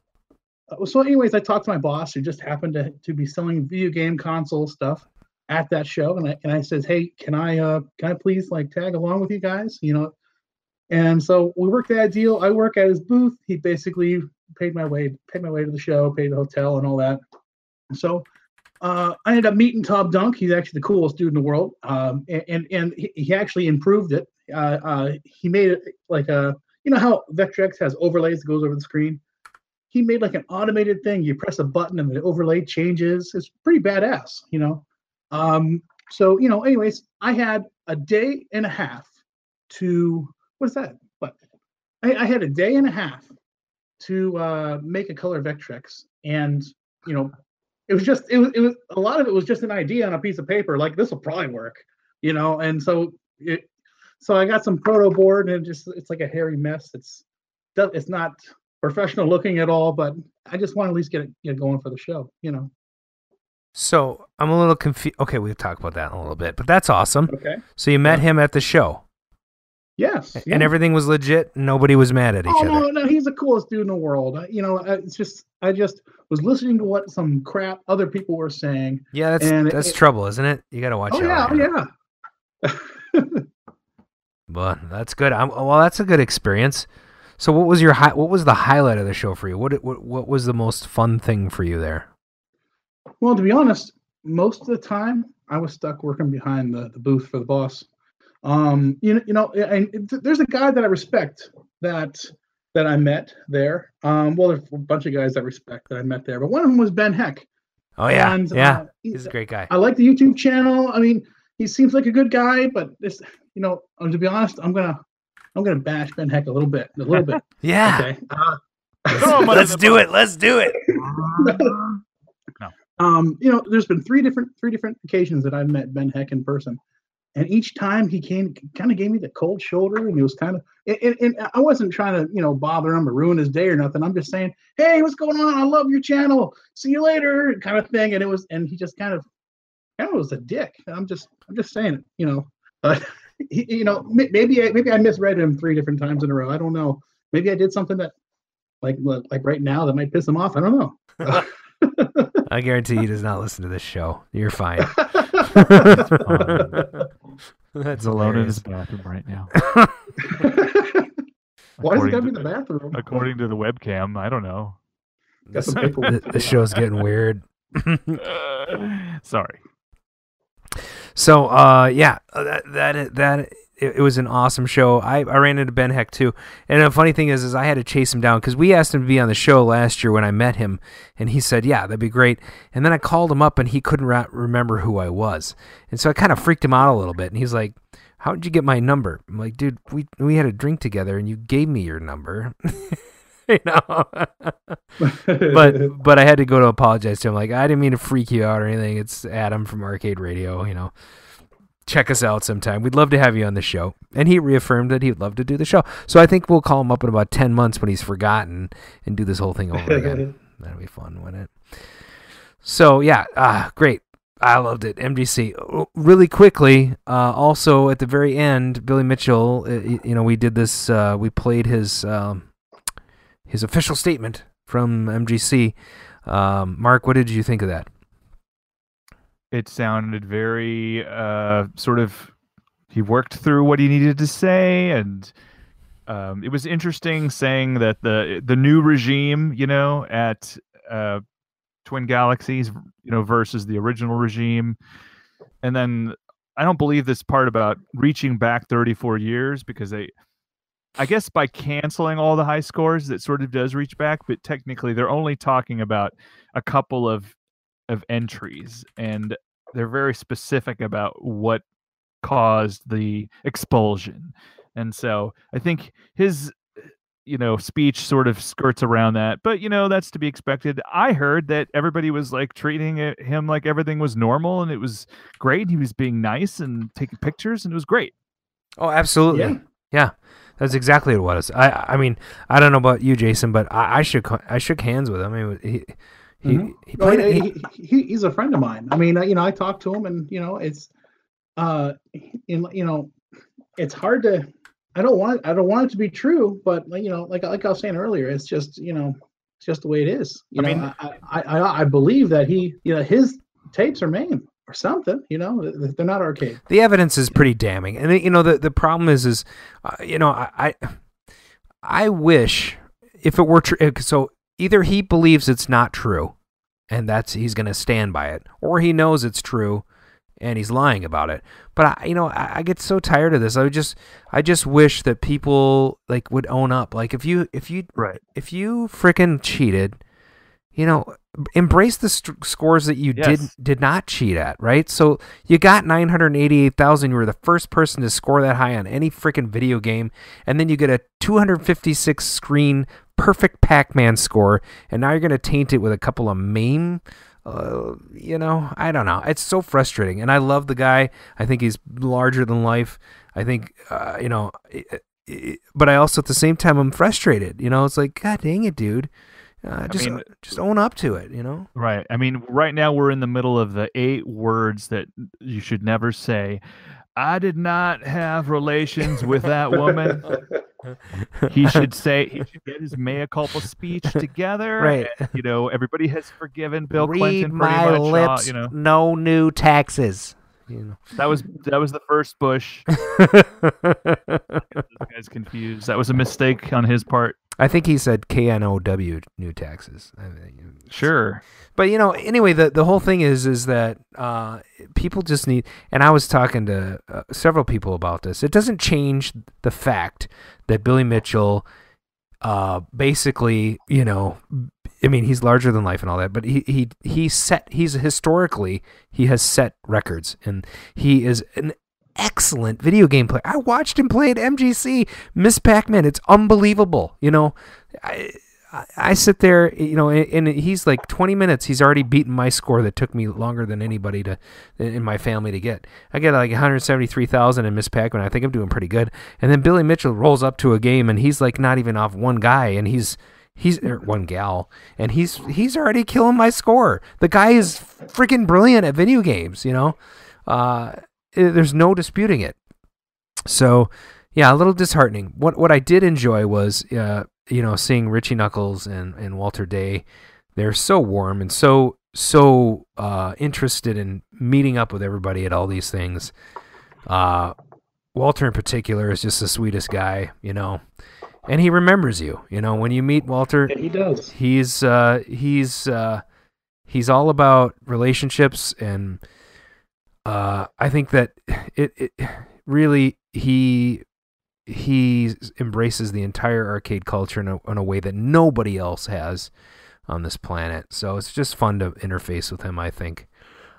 so anyways i talked to my boss who just happened to, to be selling video game console stuff at that show and I and I says, Hey, can I uh can I please like tag along with you guys? You know. And so we worked that deal. I work at his booth. He basically paid my way, paid my way to the show, paid the hotel and all that. So uh, I ended up meeting Tom Dunk. He's actually the coolest dude in the world. Um, and, and he actually improved it. Uh, uh, he made it like a you know how Vectrex has overlays that goes over the screen. He made like an automated thing. You press a button and the overlay changes. It's pretty badass, you know. Um, so you know, anyways, I had a day and a half to what's that? What? I, I had a day and a half to uh, make a color Vectrex, and you know, it was just it was it was a lot of it was just an idea on a piece of paper. Like this will probably work, you know. And so it So I got some proto board, and it just it's like a hairy mess. It's it's not professional looking at all, but I just want to at least get it get going for the show. You know. So I'm a little confused. Okay, we'll talk about that in a little bit, but that's awesome. Okay. So you met him at the show, Yes. and yeah. everything was legit. Nobody was mad at each Oh other. no, no, he's the coolest dude in the world. I- You know, I- it's just I just was listening to what some crap other people were saying. Yeah, that's And that's it- trouble, isn't it? You got to watch oh out. yeah, oh yeah. But that's good. I'm, well, that's a good experience. So, what was your hi- what was the highlight of the show for you? What what what was the most fun thing for you there? Well, to be honest, most of the time I was stuck working behind the, the booth for the boss. Um, you know, you know, and it- there's a guy that I respect that that I met there. Um, well, there's a bunch of guys that I respect that I met there, but one of them was Ben Heck. Oh yeah, And, yeah, uh, he's a great guy. I like the YouTube channel. I mean, he seems like a good guy, but this, you know, to be honest, I'm gonna, I'm gonna bash Ben Heck a little bit, a little bit. Yeah, Okay. Uh, Throw him under let's do it. Let's do it. um, you know, there's been three different, three different occasions that I've met Ben Heck in person, and each time he came, kind of gave me the cold shoulder, and he was kind of, and, and I wasn't trying to, you know, bother him or ruin his day or nothing. I'm just saying, hey, what's going on? I love your channel. See you later, kind of thing. And it was, and he just kind of, kind of was a dick. I'm just, I'm just saying it, you know. Uh, he, you know, maybe I, maybe I misread him three different times in a row. I don't know. Maybe I did something that, like, like right now that might piss him off. I don't know. I guarantee he does not listen to this show. You're fine. That's He's alone in his bathroom right now. Why does it According gotta be to- the bathroom? According to the webcam, I don't know. Got some the, paperwork. the show's getting weird. Uh, sorry. So, uh, yeah, uh, that that that it, it was an awesome show. I, I ran into Ben Heck too, and the funny thing is, is I had to chase him down because we asked him to be on the show last year when I met him, and he said, "Yeah, that'd be great." And then I called him up, and he couldn't ra- remember who I was, and so I kind of freaked him out a little bit. And he's like, "How did you get my number?" I'm like, "Dude, we we had a drink together, and you gave me your number." you know, but but I had to go to apologize to him. Like I didn't mean to freak you out or anything. It's Adam from Arcade Radio. You know, check us out sometime. We'd love to have you on the show. And he reaffirmed that he'd love to do the show. So I think we'll call him up in about ten months when he's forgotten and do this whole thing over again. That'll be fun, wouldn't it? So yeah, ah, great. I loved it. Oh, Really quickly, uh, also at the very end, Billy Mitchell. uh, You know, we did this. Uh, we played his um, his official statement from MGC. Um, Mark, what did you think of that? It sounded very uh, sort of. He worked through what he needed to say, and um, it was interesting saying that the the new regime, you know, at uh, Twin Galaxies, you know, versus the original regime, and then I don't believe this part about reaching back 34 years because they, I guess by canceling all the high scores, that sort of does reach back, but technically they're only talking about a couple of of entries, and they're very specific about what caused the expulsion, and so I think his you know speech sort of skirts around that but you know that's to be expected i heard that everybody was like treating it, him like everything was normal and it was great he was being nice and taking pictures and it was great Oh, absolutely. Yeah. Yeah. That's exactly what it was. I I mean, I don't know about you, Jason, but I, I shook I shook hands with him. I mean, he he, Mhm. he played. he, he- he, he- he's a friend of mine. I mean, uh, you know, I talked to him, and you know, it's, uh, in you know, it's hard to. I don't want. I don't want it to be true, but you know, like like I was saying earlier, it's just you know, it's just the way it is. You I know, mean- I, I, I I believe that he, you know, his tapes are main or something. You know, they're not arcade. the evidence is pretty damning, and you know the the problem is is, uh, you know I I, I wish if it were true. So either he believes it's not true, and that's he's going to stand by it, or he knows it's true, and he's lying about it. But I, you know, I, I get so tired of this. I would just, I just wish that people like would own up. Like if you, if you, right if you frickin' cheated, you know, embrace the st- scores that you did Yes. did not cheat at, right? So you got 988,000, you were the first person to score that high on any freaking video game, and then you get a 256 screen perfect Pac-Man score, and now you're going to taint it with a couple of MAME uh, you know, I don't know. It's so frustrating, and I love the guy. I think he's larger than life. I think uh, you know, it, it, but I also at the same time I'm frustrated. You know, it's like God dang it, dude. Uh, just mean- just own up to it. You know. Right. I mean, right now we're in the middle of the eight words that you should never say. I did not have relations with that woman. he should say he should get his mea culpa speech together. Right. and, you know, everybody has forgiven Bill Read Clinton pretty my much. uh, lips. you know, No new taxes. You know. that was that was the first Bush. This guy's confused. That was a mistake on his part. I think he said K N O W new taxes. I mean, Sure. but you know anyway the the whole thing is is that uh people just need and i was talking to uh, several people about this it doesn't change the fact that billy mitchell uh basically you know i mean he's larger than life and all that but he he he set he's historically he has set records and he is an excellent video game player i watched him play at mgc miss pac-man it's unbelievable you know i I, sit there, you know, and, he's like 20 minutes. He's already beaten my score that took me longer than anybody to in my family to get. I get like 173,000 in Miss Pac-Man. I think I'm doing pretty good. And then Billy Mitchell rolls up to a game and he's like not even off one guy, and he's he's er, one gal, and he's he's already killing my score. The guy is freaking brilliant at video games. You know, uh, there's no disputing it. So, yeah, a little disheartening. What what I did enjoy was, uh, you know, seeing Richie Knucklez and, and Walter Day. They're so warm and so so uh, interested in meeting up with everybody at all these things. Uh, Walter in particular is just the sweetest guy, you know, and he remembers you. You know, when you meet Walter, Yeah, he does. he's uh he's uh he's all about relationships and uh i think that it, it really he he embraces the entire arcade culture in a, in a way that nobody else has on this planet so it's just fun to interface with him i think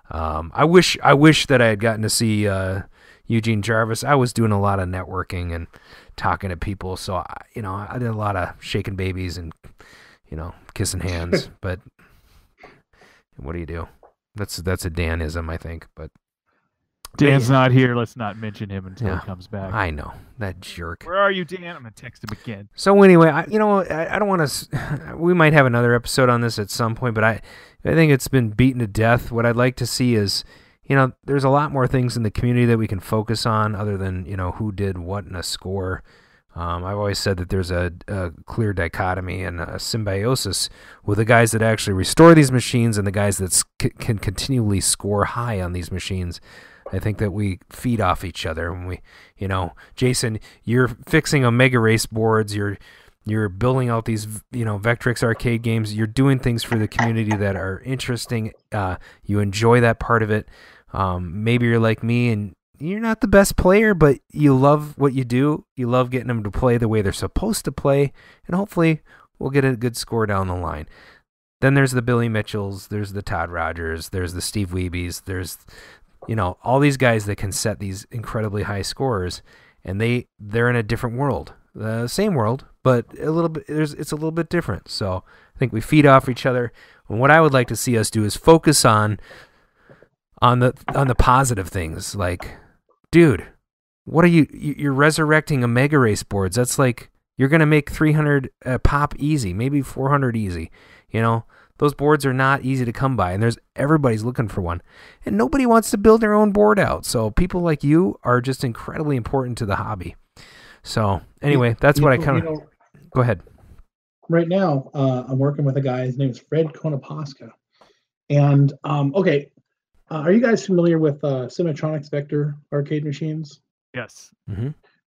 um i wish i wish that i had gotten to see uh eugene jarvis i was doing a lot of networking and talking to people so I, you know i did a lot of shaking babies and you know, kissing hands. but what do you do? That's that's a Danism, I think. But Dan's not here. Let's not mention him until Yeah. he comes back. I know that jerk. Where are you, Dan? I'm gonna text him again. So anyway, I, you know, I, I don't want to. We might have another episode on this at some point, but I, I think it's been beaten to death. What I'd like to see is, you know, there's a lot more things in the community that we can focus on other than you know who did what in a score. Um, I've always said that there's a, a clear dichotomy and a symbiosis with the guys that actually restore these machines and the guys that c- can continually score high on these machines. I think that we feed off each other and we, you know, Jason, you're fixing Omega Race boards, you're you're building out these, you know, Vectrix arcade games. You're doing things for the community that are interesting. Uh, you enjoy that part of it. Um, maybe you're like me and you're not the best player, but you love what you do. You love getting them to play the way they're supposed to play, and hopefully we'll get a good score down the line. Then there's the Billy Mitchells, there's the Todd Rogers, there's the Steve Wiebes, there's you know all these guys that can set these incredibly high scores, and they they're in a different world, the same world, but a little bit there's it's a little bit different. So I think we feed off each other. And what I would like to see us do is focus on on the on the positive things, like, dude, what are you? you- You're resurrecting Omega Race boards. That's like you're gonna make 300 uh, pop easy, maybe 400 easy. You know, those boards are not easy to come by, and there's everybody's looking for one, and nobody wants to build their own board out. So people like you are just incredibly important to the hobby. So anyway, that's what I You- kind you of know, go ahead. right now uh, i'm working with a guy his name is fred konopaska and um, okay uh, are you guys familiar with uh, Cinematronics vector arcade machines Yes.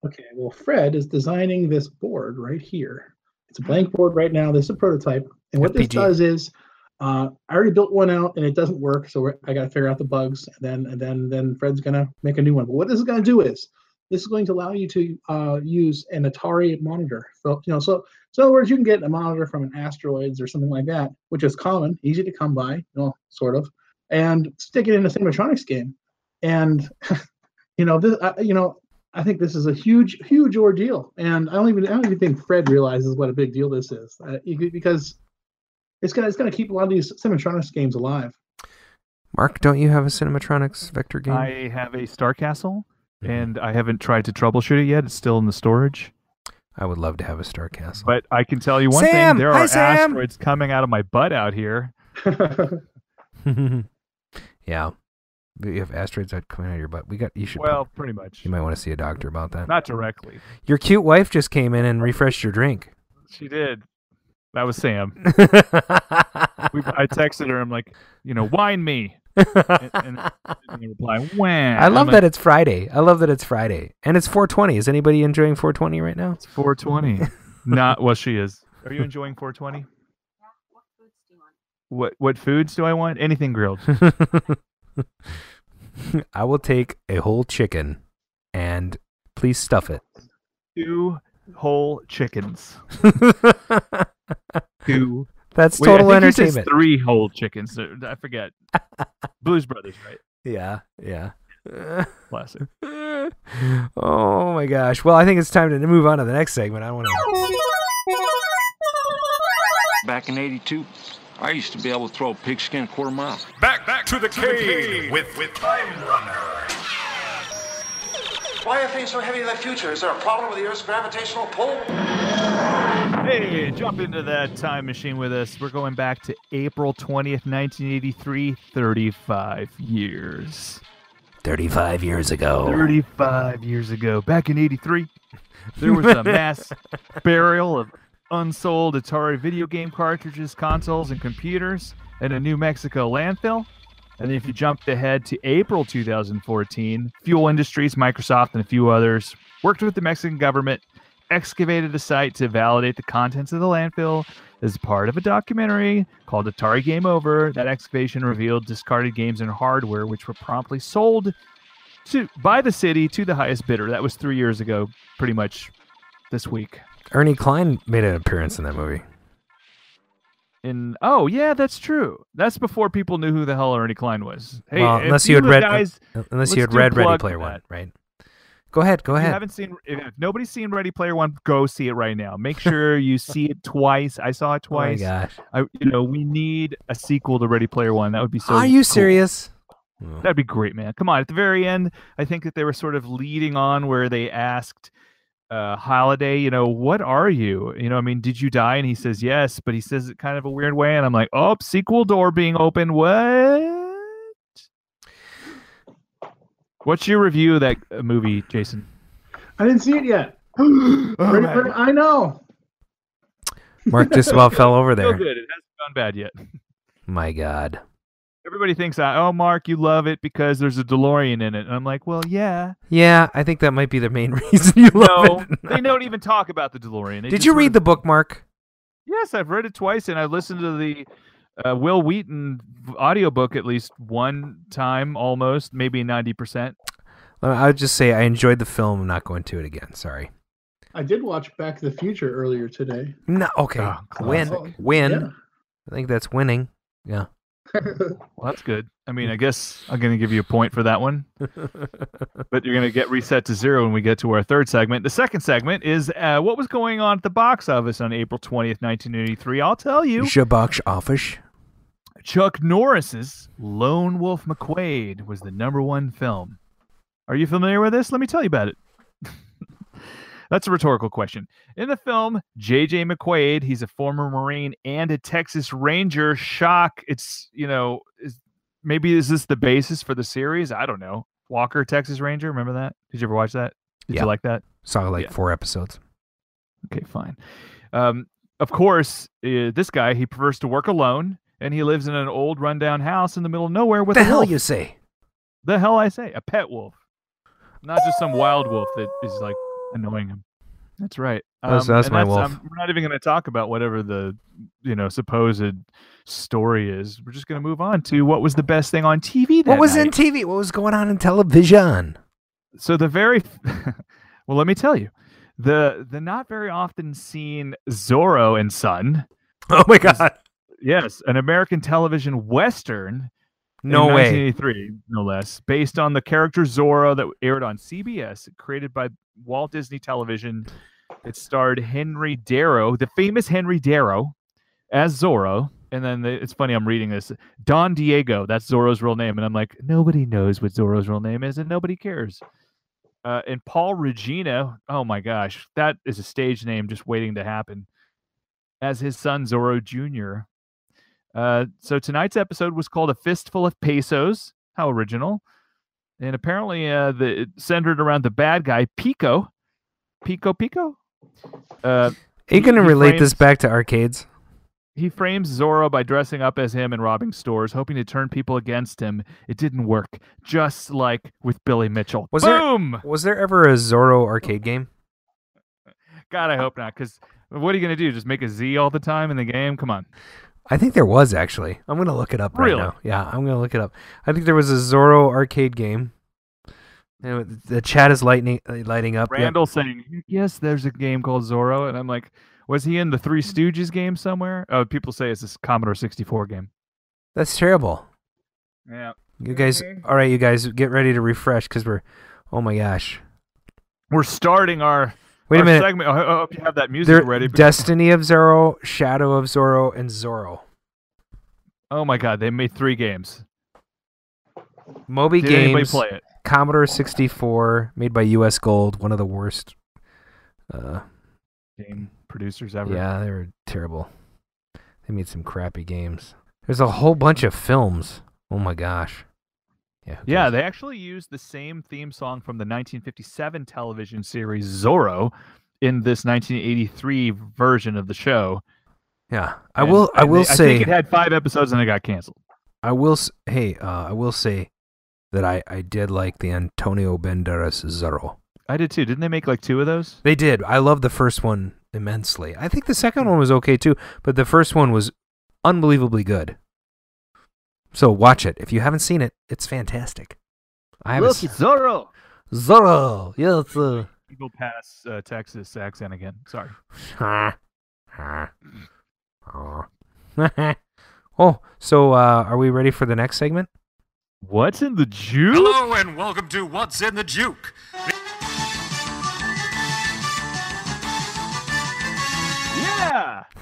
okay well fred is designing this board right here it's a blank board right now. This is a prototype. And what this does is uh, i already built one out and it doesn't work. So i got to figure out the bugs and then and then then fred's gonna make a new one. But what this is going to do is this is going to allow you to uh, use an Atari monitor. So, you know, so so in other words, you can get a monitor from an Asteroids or something like that, which is common, easy to come by, you know, sort of, and stick it in a Cinematronics game. And you know, this, uh, you know, I think this is a huge, huge ordeal, and I don't even, I don't even think Fred realizes what a big deal this is, uh, because it's gonna, it's gonna keep a lot of these Cinematronics games alive. Mark, don't you have a Cinematronics vector game? I have a Star Castle. Mhm. and I haven't tried to troubleshoot it yet. It's still in the storage. I would love to have a star castle. But I can tell you one Sam! thing: there Hi, are Sam! asteroids coming out of my butt out here. yeah, you have asteroids that coming out of your butt. We got you should. Well, pretty much. you might want to see a doctor about that. Not directly. Your cute wife just came in and refreshed your drink. She did. That was Sam. We, I texted her. I'm like, you know, wine me. And, and she didn't reply, when? I love that it's Friday. I love that it's Friday, and it's 420. Is anybody enjoying 420 right now? It's 420. Not well. She is. Are you enjoying 420? What what foods do I want? Anything grilled. I will take a whole chicken, and please stuff it. Two whole chickens. Two. That's Wait, I total think he says entertainment. Three whole chickens. I forget. Blues Brothers, right? Yeah, yeah. Classic. oh my gosh. Well, I think it's time to move on to the next segment. I want to. Back in 82, I used to be able to throw a pigskin quarter mile. Back, back to the cave with, with Time Runner. Why are things so heavy in the future? Is there a problem with the Earth's gravitational pull? Hey, jump into that time machine with us. We're going back to April 20th, 1983, 35 years. 35 years ago. 35 years ago, back in 83, there was a mass burial of unsold Atari video game cartridges, consoles, and computers in a New Mexico landfill. And if you jumped ahead to April 2014, Fuel Industries, Microsoft, and a few others worked with the Mexican government, excavated the site to validate the contents of the landfill as part of a documentary called Atari Game Over. That excavation revealed discarded games and hardware, which were promptly sold to by the city to the highest bidder. That was three years ago, pretty much this week. Ernie Cline made an appearance in that movie. In oh yeah, that's true. That's before people knew who the hell Ernie Cline was. Hey, well, unless you had read, uh, guys, unless you had read Ready Player One, right? Go ahead, go if you ahead. haven't seen, if if nobody's seen Ready Player One, go see it right now. Make sure you see it twice. I saw it twice. Oh my gosh. I, you know, we need a sequel to Ready Player One. That would be so. Are you cool. serious? That'd be great, man. Come on. At the very end, I think that they were sort of leading on where they asked uh Halliday, you know, what are you? You know, I mean, did you die? And he says yes, but he says it kind of a weird way. And I'm like, oh, sequel door being open. What? What's your review of that uh, movie, Jason? I didn't see it yet. Oh, Ready man. I know. Mark just about fell over Still there. good. It hasn't gone bad yet. My God. Everybody thinks, uh, oh, Mark, you love it because there's a DeLorean in it. And I'm like, well, yeah. Yeah, I think that might be the main reason you love No, it. they don't even talk about the DeLorean. They Did you read of- the book, Mark? Yes, I've read it twice, and I've listened to the uh, Wil Wheaton v- audiobook at least one time, almost, maybe 90%. Uh, I would just say I enjoyed the film. I'm not going to it again. Sorry. I did watch Back to the Future earlier today. No. Okay. Oh, win. classic. Win. I think that's winning. Yeah. Well, that's good. I mean, I guess I'm going to give you a point for that one, but you're going to get reset to zero when we get to our third segment. The second segment is uh, what was going on at the box office on April 20th, 1983. I'll tell you. Shabak's office. Chuck Norris's Lone Wolf McQuade was the number one film. Are you familiar with this? Let me tell you about it. That's a rhetorical question. In the film, J.J. McQuade, he's a former Marine and a Texas Ranger. Shock. It's, you know, is, maybe is this the basis for the series? I don't know. Walker, Texas Ranger. Remember that? Did you ever watch that? Did Yeah. you like that? Saw like Yeah. four episodes. Okay, fine. Um, of course, uh, this guy he prefers to work alone, and he lives in an old rundown house in the middle of nowhere with What the a hell wolf. you say? The hell I say, a pet wolf, not just some wild wolf that is like annoying him. That's right. That's- Um, that's my wolf. I'm- we're not even going to talk about whatever the you know supposed story is. We're just going to move on to what was the best thing on TV. That What was in. TV? What was going on in television? so the very well let me tell you the the not very often seen zorro and son Oh my God. yes an american television western No in way. 1983 no less based on the character zorro that aired on cbs created by walt disney television it starred henry darrow the famous henry darrow as zorro and then the, it's funny i'm reading this don diego that's zorro's real name and i'm like nobody knows what zorro's real name is and nobody cares Uh, and Paul Regina, oh my gosh, that is a stage name just waiting to happen, as his son Zorro Jr. Uh, so tonight's episode was called A Fistful of Pesos. How original. And apparently uh, the, it centered around the bad guy, Pico. Pico Pico? Uh, Are you going to relate this back to arcades? he frames Zorro by dressing up as him and robbing stores, hoping to turn people against him. It didn't work, just like with Billy Mitchell. Was there- Boom! Was there ever a Zorro arcade game? God, I hope not. Because what are you gonna do? Just make a Z all the time in the game? Come on. I think there was actually. I'm gonna look it up right Really? now. Yeah, I'm gonna look it up. I think there was a Zorro arcade game. You know, the chat is lightning uh, lighting up. Yeah. Randall saying, "Yes, there's a game called Zorro," and I'm like, "Was he in the Three Stooges game somewhere?" Oh, people say it's this Commodore 64 game. That's terrible. Yeah. You guys, all right, you guys, get ready to refresh because we're. Oh my gosh! We're starting our Wait a minute. segment. I hope you have that music There, ready. Destiny of Zorro, Shadow of Zorro, and Zorro. oh my God, they made three games. Moby Did Games, play it? Commodore 64, made by U.S. Gold, one of the worst. Uh, Game producers ever. yeah, they were terrible. They made some crappy games. There's a whole bunch of films. Oh my gosh. Yeah. Yeah, they actually used the same theme song from the 1957 television series Zorro in this 1983 version of the show. yeah. I And- will. I will they- I say. think it had five episodes and it got canceled. I will. Hey, uh, I will say that I I did like the Antonio Banderas Zorro. I did too. Didn't they make like two of those? They did. I love the first one immensely. I think the second one was okay too, but the first one was unbelievably good. So watch it. If you haven't seen it, it's fantastic. I have Zorro. Zorro. Yes. Uh, Eagle Pass, uh, Texas accent again. Sorry. oh, so uh, are we ready for the next segment? What's in the juke? Hello and welcome to What's in the Juke.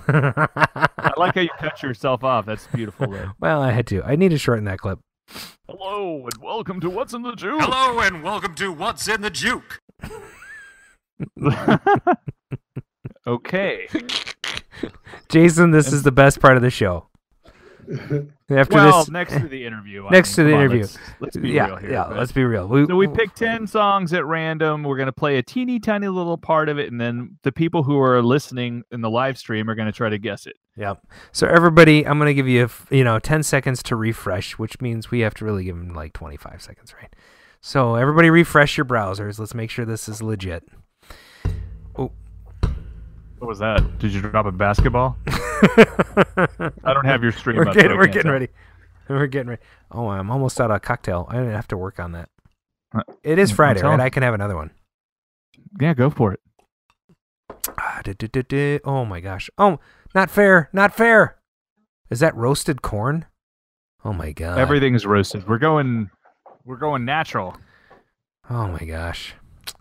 I like how you cut yourself off. That's beautiful. Though. well, I had to. I need to shorten that clip. Hello and welcome to What's in the Juke. Hello and welcome to What's in the Juke. okay. Jason, this is the best part of the show. After well, this, next to the interview. I next mean, to the come on, interview. Let's, let's be yeah, real here. yeah. but- Let's be real. We, So we picked 10 songs at random. We're going to play a teeny tiny little part of it. And then the people who are listening in the live stream are going to try to guess it. Yep. So everybody, I'm gonna give you, you know, 10 seconds to refresh, which means we have to really give them like 25 seconds, right? So everybody, refresh your browsers. Let's make sure this is legit. Oh, What was that? Did you drop a basketball? I don't have your stream we're up, so getting, I we're getting tell. ready. We're getting ready. Oh, I'm almost out of cocktail. I didn't have to work on that. Uh, It is Friday, right? I can have another one. Yeah, go for it. Ah, du- du- du. Oh my gosh. Oh, not fair. Not fair. Is that roasted corn? Oh my god. Everything's roasted. We're going. We're going natural. Oh my gosh.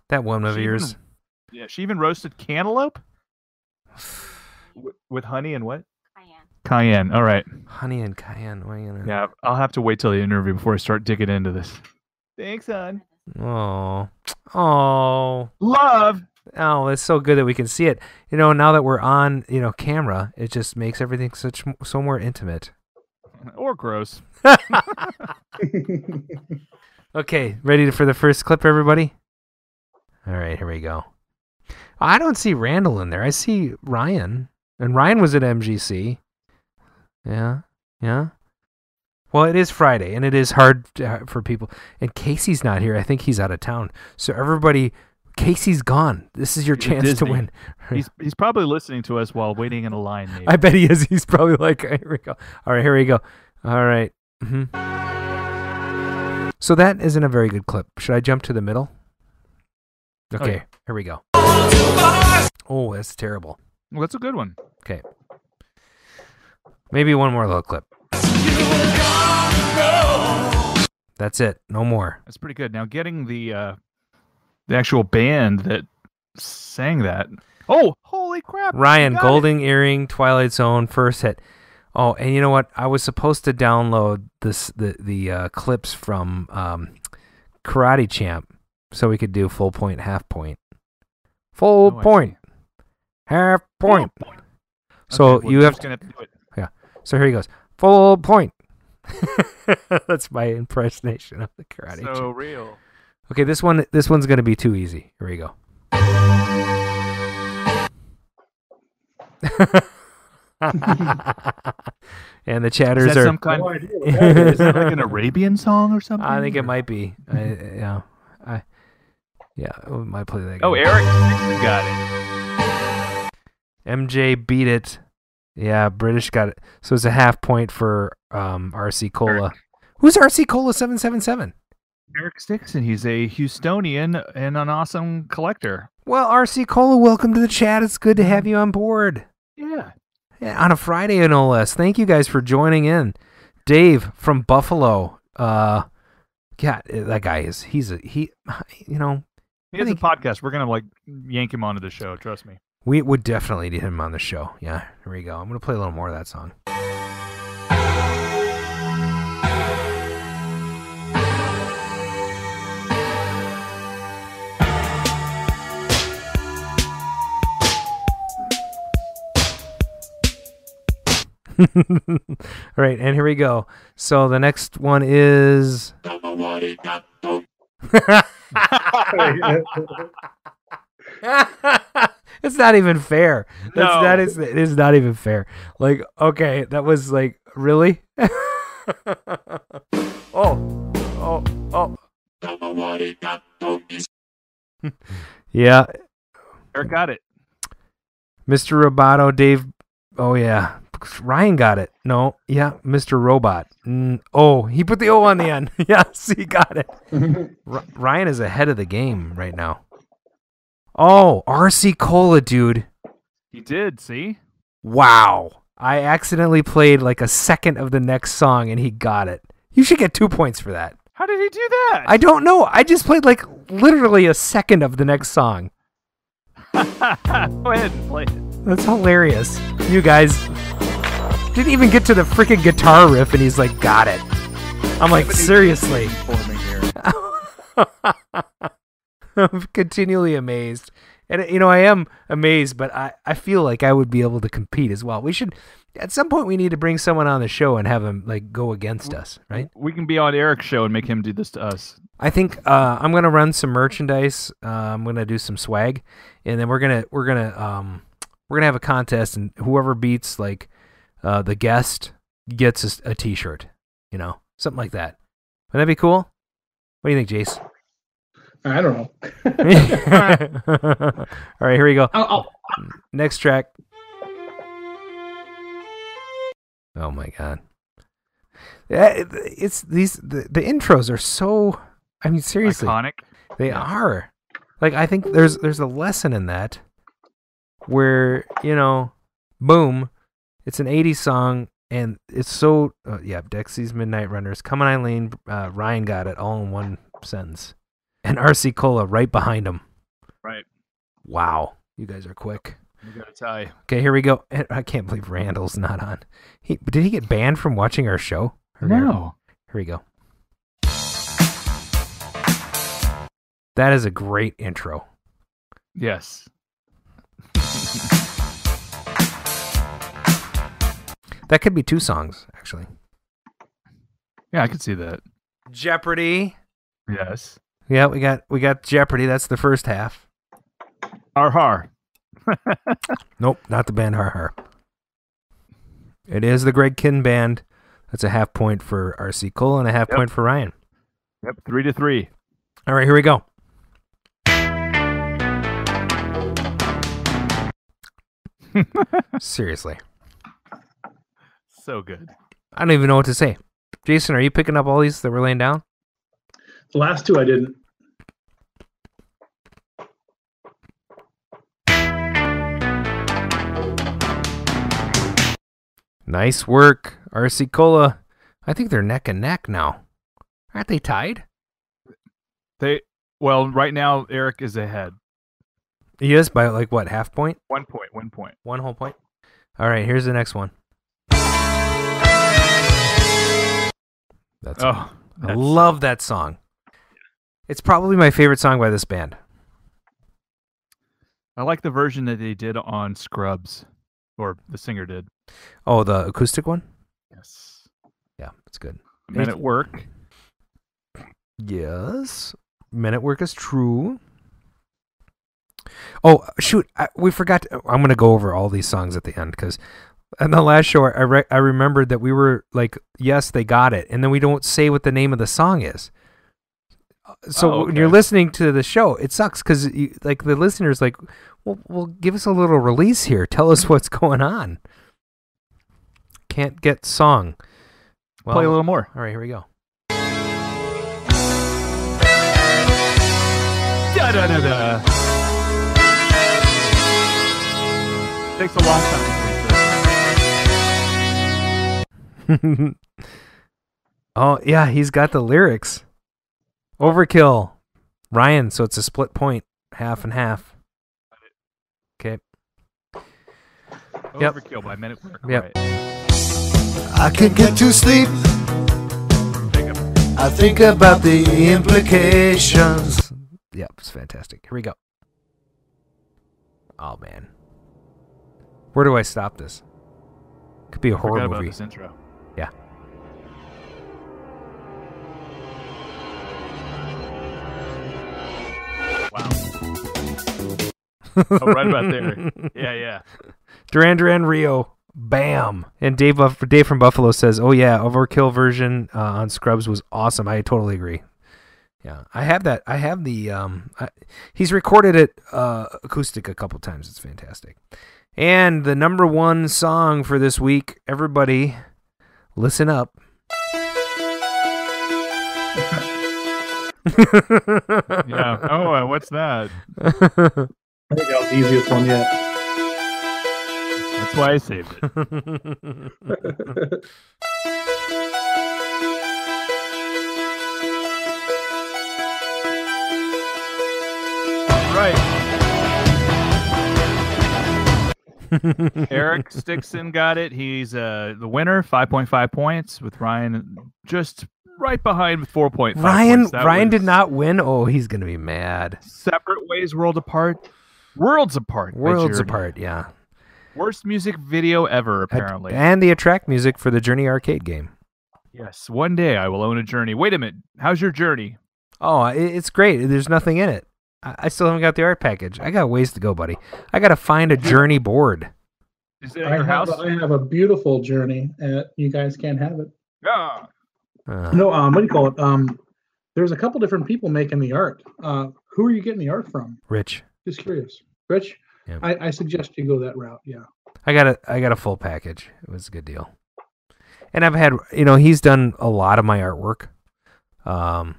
That one of yours. Yeah, she even roasted cantaloupe W- with honey and what? Cayenne. Cayenne. All right. Honey and cayenne. What are you gonna... Yeah, I'll have to wait till the interview before I start digging into this. Thanks, hon. Oh. Oh. Love. Oh, it's so good that we can see it. You know, now that we're on, you know, camera, it just makes everything such so more intimate. Or gross. Okay, ready for the first clip, everybody? All right, here we go. I don't see Randall in there. I see Ryan, and Ryan was at MGC. Yeah, yeah. Well, it is Friday, and it is hard to, for people. And Casey's not here. I think he's out of town. So everybody, Casey's gone. This is your chance to win. He's he's probably listening to us while waiting in a line. Maybe. I bet he is. He's probably like, here we go. All right, here we go. All right. hmm So that isn't a very good clip. Should I jump to the middle? Okay, yeah. here we go. Oh, that's terrible. well, that's a good one. Okay. Maybe one more little clip. That's it. No more. That's pretty good. Now getting the uh the actual band that sang that. Oh, holy crap! Ryan, you it. Golden Earring, Twilight Zone, first hit. Oh, and you know what? I was supposed to download this the the uh, clips from um, Karate Champ, so we could do full point, half point. Full Oh, I point, half point. Full So Okay, well, you have gonna do it. Yeah. So here he goes. Full point. That's my impersonation of the karate. So Chop. real. Okay, this one this one's gonna be too easy. Here we go. and the chatters Is that are. some kind? Of, idea what that Is that like an Arabian song or something? I think it might be. I, yeah, I. Yeah, I might play that. Oh. Eric Dixon got it. MJ beat it. Yeah, British got it. So it's a half point for um, RC Cola. Who's RC Cola seven seven seven? Eric Dixon. He's a Houstonian and an awesome collector. Well, RC Cola, welcome to the chat. It's good to have you on board. Yeah. Yeah, on a Friday, no less. Thank you guys for joining in. Dave from Buffalo. Uh, God, that guy is. He's a he. You know, He has a podcast. We're gonna like yank him onto the show. Trust me. We would definitely need him on the show. Yeah, here we go. I'm gonna play a little more of that song. All right, and here we go. So the next one is. it's not even fair. That's No. that is it is not even fair. Like, okay, that was like really. oh, oh, oh. yeah, Eric got it. Mr. Roboto, Dave. Oh yeah, Ryan got it. No, yeah, Mr. Robot. Mm, oh, he put the O on the end. yes, he got it. R- Ryan is ahead of the game right now. Oh, RC Cola, dude. He did. See. Wow. I accidentally played like a second of the next song and he got it. You should get two points for that. How did he do that? I don't know. I just played like literally a second of the next song. Go ahead and play it. That's hilarious. You guys didn't even get to the freaking guitar riff and he's like, got it. I'm like, seriously. For me here. I'm continually amazed. And you know, I am amazed, but I, I feel like I would be able to compete as well. We should at some point we need to bring someone on the show and have him like go against us, right? We can be on Eric's show and make him do this to us. I think uh, I'm gonna run some merchandise. Uh, I'm gonna do some swag, and then we're gonna we're gonna um, we're gonna have a contest, and whoever beats like uh, the guest gets a, a T-shirt. You know, something like that. Would that be cool? What do you think, Jace? I don't know. All right, here we go. I'll, I'll, Next track. Oh my god. Yeah, It's these the, the intros are so I mean seriously. Iconic. They are. Like I think there's there's a lesson in that where, you know, boom, it's an 80s song and it's so uh, yeah, Dexy's Midnight Runners, Come on Eileen, uh, Ryan got it all in one sentence. And RC Cola right behind him. Right. Wow. You guys are quick. We got a tie. Okay, here we go. I can't believe Randall's not on. He did he get banned from watching our show? Or- No. Here we go. That is a great intro. Yes. That could be two songs, actually. Yeah, I could see that. Jeopardy. Yes. Yeah, we got we got Jeopardy. That's the first half. Har har. Nope, not the band Har Har. It is the Greg Kihn band. That's a half point for RC Cola and a half Yep. point for Ryan. Yep. Three to three. All right, here we go. Seriously. So good. I don't even know what to say. Jason, are you picking up all these that we're laying down? The last two I didn't. Nice work, RC Cola. I think they're neck and neck now. Aren't they tied? They well, right now Eric is ahead. He is by like what, half point? One point. One point. One whole point? All right, here's the next one. That's Oh, I love that song. It's probably my favorite song by this band. I like the version that they did on Scrubs, or the singer did. Oh, the acoustic one? Yes. Yeah, it's good. Men at Work. Yes. Men at Work is true. Oh, shoot. I, we forgot. To, I'm going to go over all these songs at the end because in the last show, I, re- I remembered that we were like, yes, they got it. And then we don't say what the name of the song is. So Oh, when you're listening to the show, it sucks because like the listeners like, well, well, give us a little release here. Tell us what's going on. Can't get song. Well, Play a little more. All right, here we go. Da da da da. Takes a long time. to complete this. oh yeah, he's got the lyrics. Overkill, Ryan. So it's a split point, half and half. Okay. Yep. Overkill by Men at Work. Yep. Right. I can get to sleep. I think about the implications. Yep, it's fantastic. Here we go. Oh man, where do I stop this? Could be a horror Forgot about movie. this intro. Yeah. Wow. oh, right about there. Yeah, yeah. Duran Duran Rio. Bam. And Dave Buff- Dave from Buffalo says, "Oh yeah, Overkill version uh, on Scrubs was awesome. I totally agree." Yeah, I have that. I have the. Um, I, he's recorded it uh, acoustic a couple times. It's fantastic. And the number one song for this week, everybody, listen up. Yeah. Oh, uh, what's that? I think that was the easiest one yet. That's why I saved it. Right. Eric Stickson got it. He's uh, the winner, 5.5 points, with Ryan just right behind with 4.5 Ryan Ryan did not win. Oh, he's gonna be mad. Separate ways, world apart. Worlds apart. Worlds apart. Yeah. Worst music video ever, apparently. And the attract music for the Journey arcade game. Yes, one day I will own a journey. Wait a minute. How's your journey? Oh, it's great. There's nothing in it. I I still haven't got the art package. I got ways to go, buddy. I got to find a Journey board. Is it at I your have, house? I have a beautiful journey. Uh, you guys can't have it. Yeah. Uh, No, um, what do you call it? Um, there's a couple different people making the art. Uh, who are you getting the art from? Rich, Just curious. Rich, Yeah. I, I suggest you go that route. Yeah. I got a I got a full package. It was a good deal. And I've had you know he's done a lot of my artwork. Um,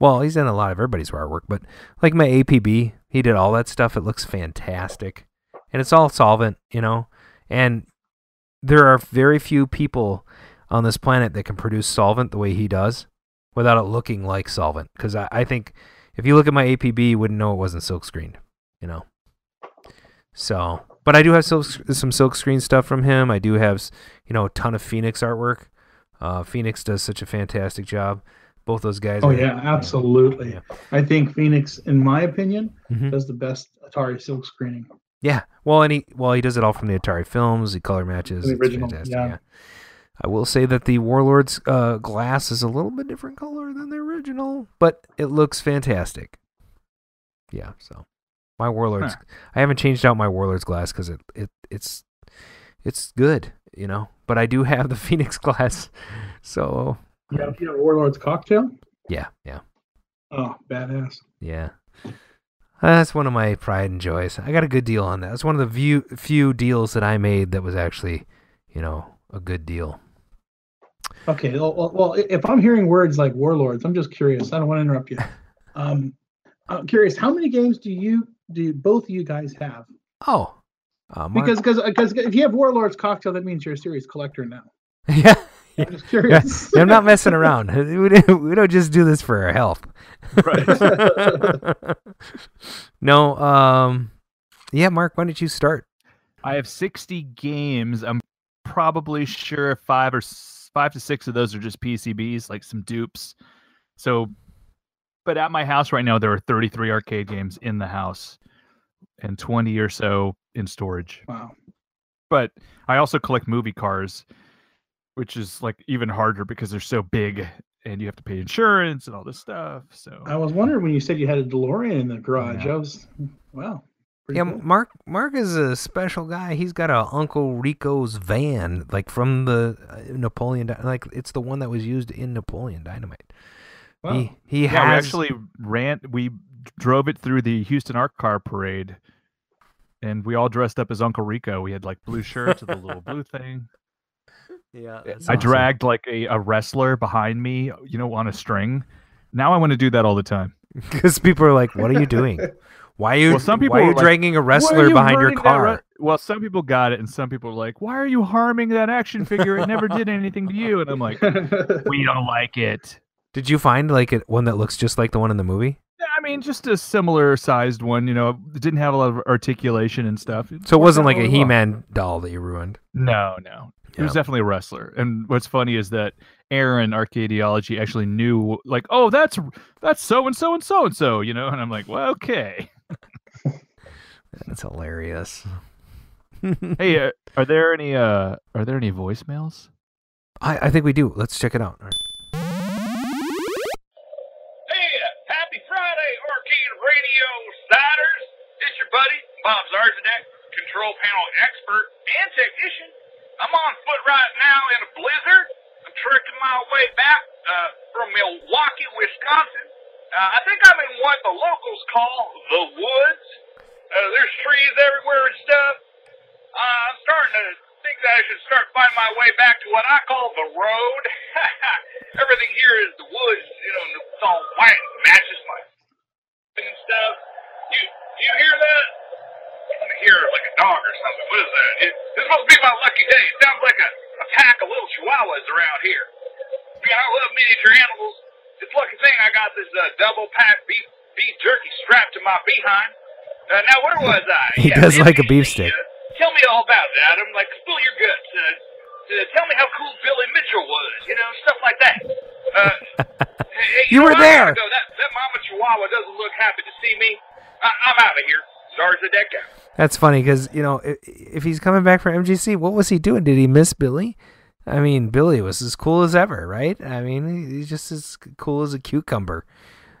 well, he's done a lot of everybody's artwork, but like my APB, he did all that stuff. It looks fantastic, and it's all solvent, you know. And there are very few people on this planet that can produce solvent the way he does without it looking like solvent. Because I, I think if you look at my APB, you wouldn't know it wasn't silk screened, you know. So, but I do have silk, some silk screen stuff from him. I do have, you know, a ton of Phoenix artwork. Uh, Phoenix does such a fantastic job. Both those guys. Oh yeah, absolutely. Yeah. I think Phoenix, in my opinion, Mhm. does the best Atari silk screening. Yeah. Well, and he well he does it all from the Atari films. He color matches. The original, yeah. Yeah. I will say that the Warlord's uh, glass is a little bit different color than the original, but it looks fantastic. Yeah. So my Warlord's. Huh. I haven't changed out my Warlord's glass because it, it it's it's good, you know. But I do have the Phoenix glass, so You have, you have Warlord's cocktail. yeah, yeah. Oh, badass. Yeah. That's one of my pride and joys. I got a good deal on that. It's one of the few few deals that I made that was actually, you know, a good deal. Okay. Well, well, well, if I'm hearing words like warlords, I'm just curious. I don't want to interrupt you. Um, I'm curious. How many games do you do both of you guys have? Oh, uh, Mark- Because because because if you have Warlord's cocktail, that means you're a serious collector now. yeah, I'm just yeah, curious. I'm not messing around. We don't, we don't just do this for our health. Right. no, um, yeah, Mark, why don't you start? I have 60 games. I'm probably sure five or s- five to six of those are just PCBs, like some dupes. So But at my house right now, there are 33 arcade games in the house, and 20 or so in storage. Wow. But I also collect movie cars, which is like even harder because they're so big and you have to pay insurance and all this stuff. So I was wondering when you said you had a DeLorean in the garage. Yeah. I was, hmm, wow. Pretty Yeah, cool. Mark Mark is a special guy. He's got a Uncle Rico's van, like from the uh, Napoleon, like it's the one that was used in Napoleon Dynamite. Wow. He he yeah, we actually ran. We drove it through the Houston Art Car Parade, and we all dressed up as Uncle Rico. We had like blue shirts with a little blue thing. yeah. I dragged like a, a wrestler behind me, you know, on a string. Now I want to do that all the time. because people are like, "What are you doing? Why are you? Well, some people why are you like, dragging a wrestler you behind your car?" re-" well, some people got it, and some people were like, "Why are you harming that action figure? It never did anything to you." And I'm like, "We don't like it." Did you find like a, one that looks just like the one in the movie? Yeah, I mean, just a similar sized one. You know, it didn't have a lot of articulation and stuff. So it wasn't like a. He-Man doll that you ruined. No, no. It was definitely a wrestler. And what's funny is that Aaron Arcadiology actually knew, like, oh, that's that's so and so and so and so, you know. And I'm like, well, okay. That's hilarious. Hey, uh, are there any uh are there any voicemails? I, I think we do. Let's check it out. All right. Hey, happy Friday, Arcade Radio Siders. It's your buddy, Bob Zarzadek, control panel expert and technician. I'm on foot right now in a blizzard. I'm trekking my way back uh, from Milwaukee, Wisconsin. Uh, I think I'm in what the locals call the woods. Uh, there's trees everywhere and stuff. Uh, I'm starting to think that I should start finding my way back to what I call the road. Everything here is the woods, you know, and it's all white and matches my and stuff. You you hear that? I hear like a dog or something. What is that? It, this must be my lucky day. It sounds like a, a pack of little chihuahuas around here. Man, I love miniature animals. It's lucky thing I got this uh, double pack beef beef jerky strapped to my behind. Uh, now where was I? He Yeah, does like a beef stick. uh, tell me all about it, Adam. Like spill your guts. Uh, uh, tell me how cool Billy Mitchell was. You know, stuff like that. Uh, hey, You know, were there. Go. That, that mama chihuahua doesn't look happy to see me. I, I'm out of here. Zarzadek out. That's funny because you know if, if he's coming back from MGC, what was he doing? Did he miss Billy? I mean, Billy was as cool as ever, right? I mean, he's just as cool as a cucumber.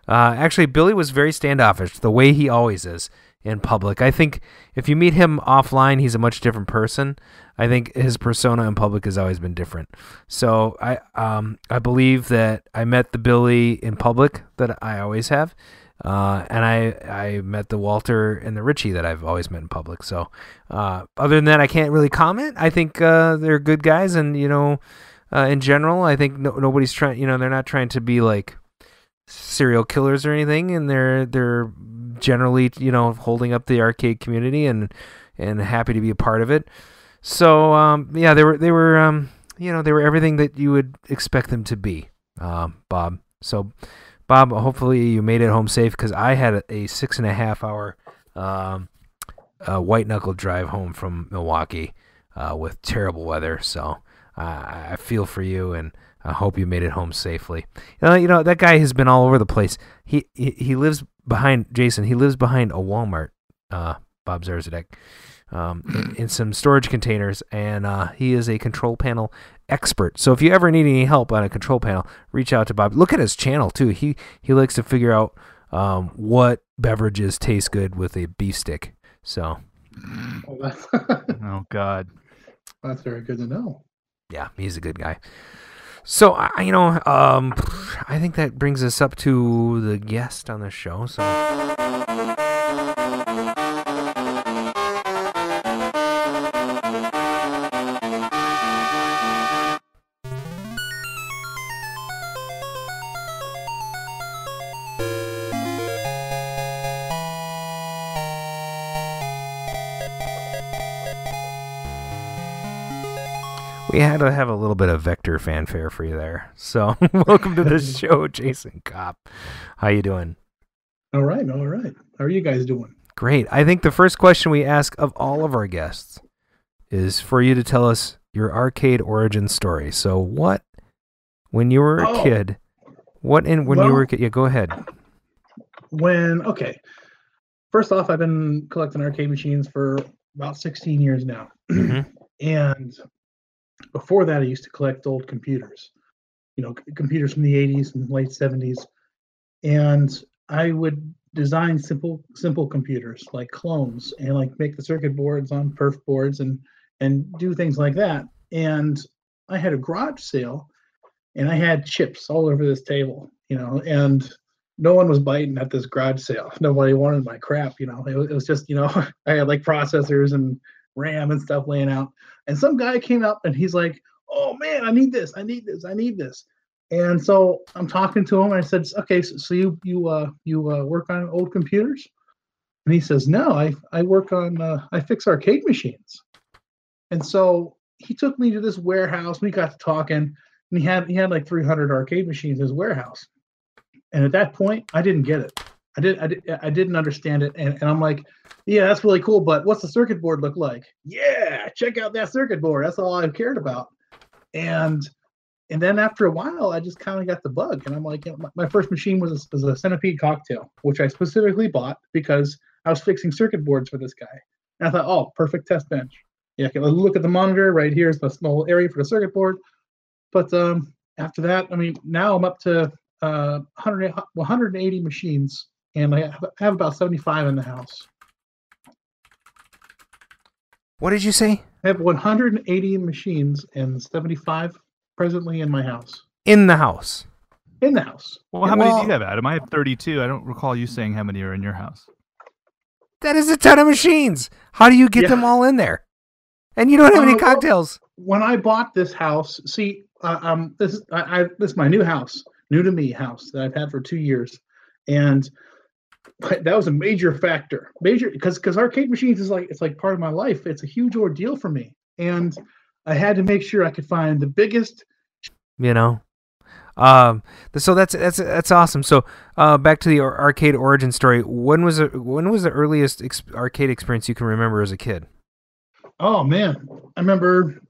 Uh, actually, Billy was very standoffish, the way he always is in public. I think if you meet him offline, he's a much different person. I think his persona in public has always been different. So I um I believe that I met the Billy in public that I always have. Uh, and I I met the Walter and the Richie that I've always met in public. So uh, other than that, I can't really comment. I think uh, they're good guys, and you know, uh, in general, I think no, nobody's trying. You know, they're not trying to be like serial killers or anything, and they're they're generally you know holding up the arcade community and and happy to be a part of it. So um, yeah, they were they were um, you know they were everything that you would expect them to be, um, Bob. So Bob, hopefully you made it home safe because I had a, six and a half hour um, uh, white knuckle drive home from Milwaukee uh, with terrible weather. So uh, I feel for you and I hope you made it home safely. You know, you know that guy has been all over the place. He he, he lives behind Jason. He lives behind a Walmart. Uh, Bob Zarzadek. Um, in, in some storage containers, and uh, he is a control panel expert. So if you ever need any help on a control panel, reach out to Bob. Look at his channel too. He he likes to figure out um, what beverages taste good with a beef stick. So Oh, that's, Oh God. that's very good to know. yeah, he's a good guy. So I, you know, um, I think that brings us up to the guest on the show. So we had to have a little bit of vector fanfare for you there. So welcome to the show, Jason Kopp. How you doing? All right, all right. How are you guys doing? Great. I think the first question we ask of all of our guests is for you to tell us your arcade origin story. So what when you were a Oh. kid, what in when you were a kid, yeah, go ahead. when okay, first off, I've been collecting arcade machines for about 16 years now, Mhm. and before that, I used to collect old computers. You know, computers from the 80s and late 70s, and I would design simple simple computers like clones and like make the circuit boards on perf boards and and do things like that. And I had a garage sale and I had chips all over this table, you know, and no one was biting at this garage sale. Nobody wanted my crap, you know. It it was just, you know, I had like processors and RAM and stuff laying out. And some guy came up and he's like, "Oh man, I need this. I need this. I need this." And so I'm talking to him and I said, "Okay, so, so you you uh you uh, work on old computers?" And he says, "No, I I work on uh, I fix arcade machines." And so he took me to this warehouse. We got to talking, and he had he had like 300 arcade machines in his warehouse. And at that point, I didn't get it. I did I, did, I didn't understand it, and, and I'm like, yeah, that's really cool, but what's the circuit board look like? Yeah, check out that circuit board. That's all I cared about. And and then after a while, I just kind of got the bug, and I'm like, you know, my, my first machine was a, was a centipede cocktail, which I specifically bought because I was fixing circuit boards for this guy. And I thought, oh, perfect test bench. Yeah, I let's look at the monitor. Right here's the small area for the circuit board. But um, after that, I mean, now I'm up to uh, 100, 180 machines, and I have, have about 75 in the house. What did you say? I have 180 machines and 75 presently in my house. In the house. In the house. Well, how many do you have, Adam? I have 32. I don't recall you saying how many are in your house. That is a ton of machines. How do you get Yeah. them all in there? And you don't have Uh, any well- cocktails. When I bought this house, see, uh, um, this is I, I this is my new house, new to me house that I've had for two years, and that was a major factor, major because because arcade machines is like it's like part of my life. It's a huge ordeal for me, and I had to make sure I could find the biggest you know um so that's that's that's awesome so uh back to the arcade origin story when was it when was the earliest ex- arcade experience you can remember as a kid Oh man, I remember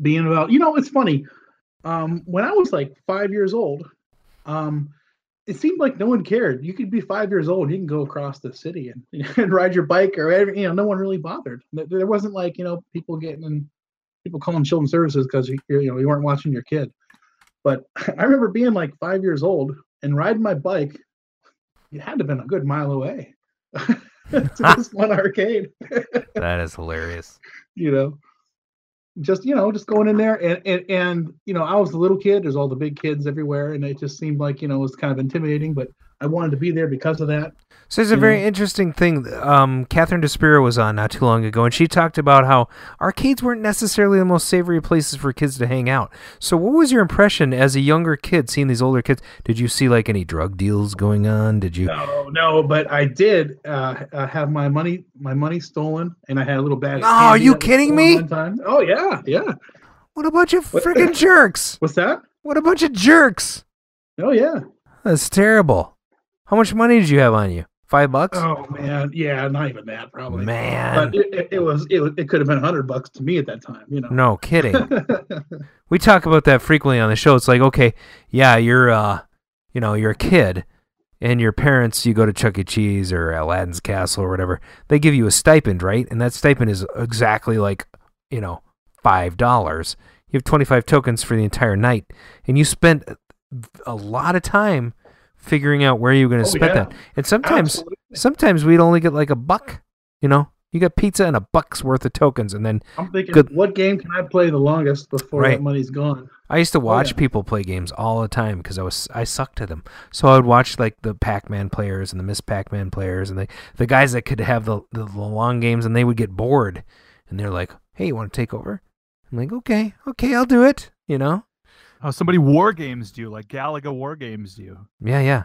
being about. You know, it's funny. Um, when I was like five years old, um, it seemed like no one cared. You could be five years old, you can go across the city and, and ride your bike or whatever. You know, no one really bothered. There- There wasn't like you know people getting in, people calling children's services because you you know you weren't watching your kid. But I remember being like five years old and riding my bike. It had to have been a good mile away to this one arcade. that is hilarious you know just you know just going in there and, and and you know i was a little kid there's all the big kids everywhere and it just seemed like you know it was kind of intimidating but i wanted to be there because of that so there's a very know? interesting thing um catherine despiro was on not too long ago and she talked about how arcades weren't necessarily the most savory places for kids to hang out. So what was your impression as a younger kid seeing these older kids? Did you see like any drug deals going on? Did you no no but i did uh, uh have my money my money stolen and i had a little bag No, are you kidding me? oh yeah yeah. What a bunch of freaking jerks! What's that? What a bunch of jerks! Oh yeah. That's terrible. How much money did you have on you? Five bucks? oh man yeah not even that probably Man. but it, it, it was it, it could have been a hundred bucks to me at that time you know No kidding. we talk about that frequently on the show. It's like, okay, yeah, you're uh you know, you're a kid and your parents you go to Chuck E. Cheese or Aladdin's Castle or whatever. They give you a stipend, right? And that stipend is exactly like, you know, five dollars. You have twenty five tokens for the entire night. And you spent a lot of time figuring out where you're gonna Oh, spend yeah. that. And sometimes Absolutely. sometimes we'd only get like a buck, you know. You got pizza and a buck's worth of tokens, and then I'm thinking, Good. what game can I play the longest before Right. that money's gone? I used to oh, watch Oh, yeah. people play games all the time because I was I sucked at them. So I would watch like the Pac-Man players and the Miss Pac-Man players and the the guys that could have the, the the long games and they would get bored and they're like, "Hey, you want to take over?" I'm like, "Okay, okay, I'll do it." You know? Oh, somebody war games you, like Galaga war games you. Yeah, yeah,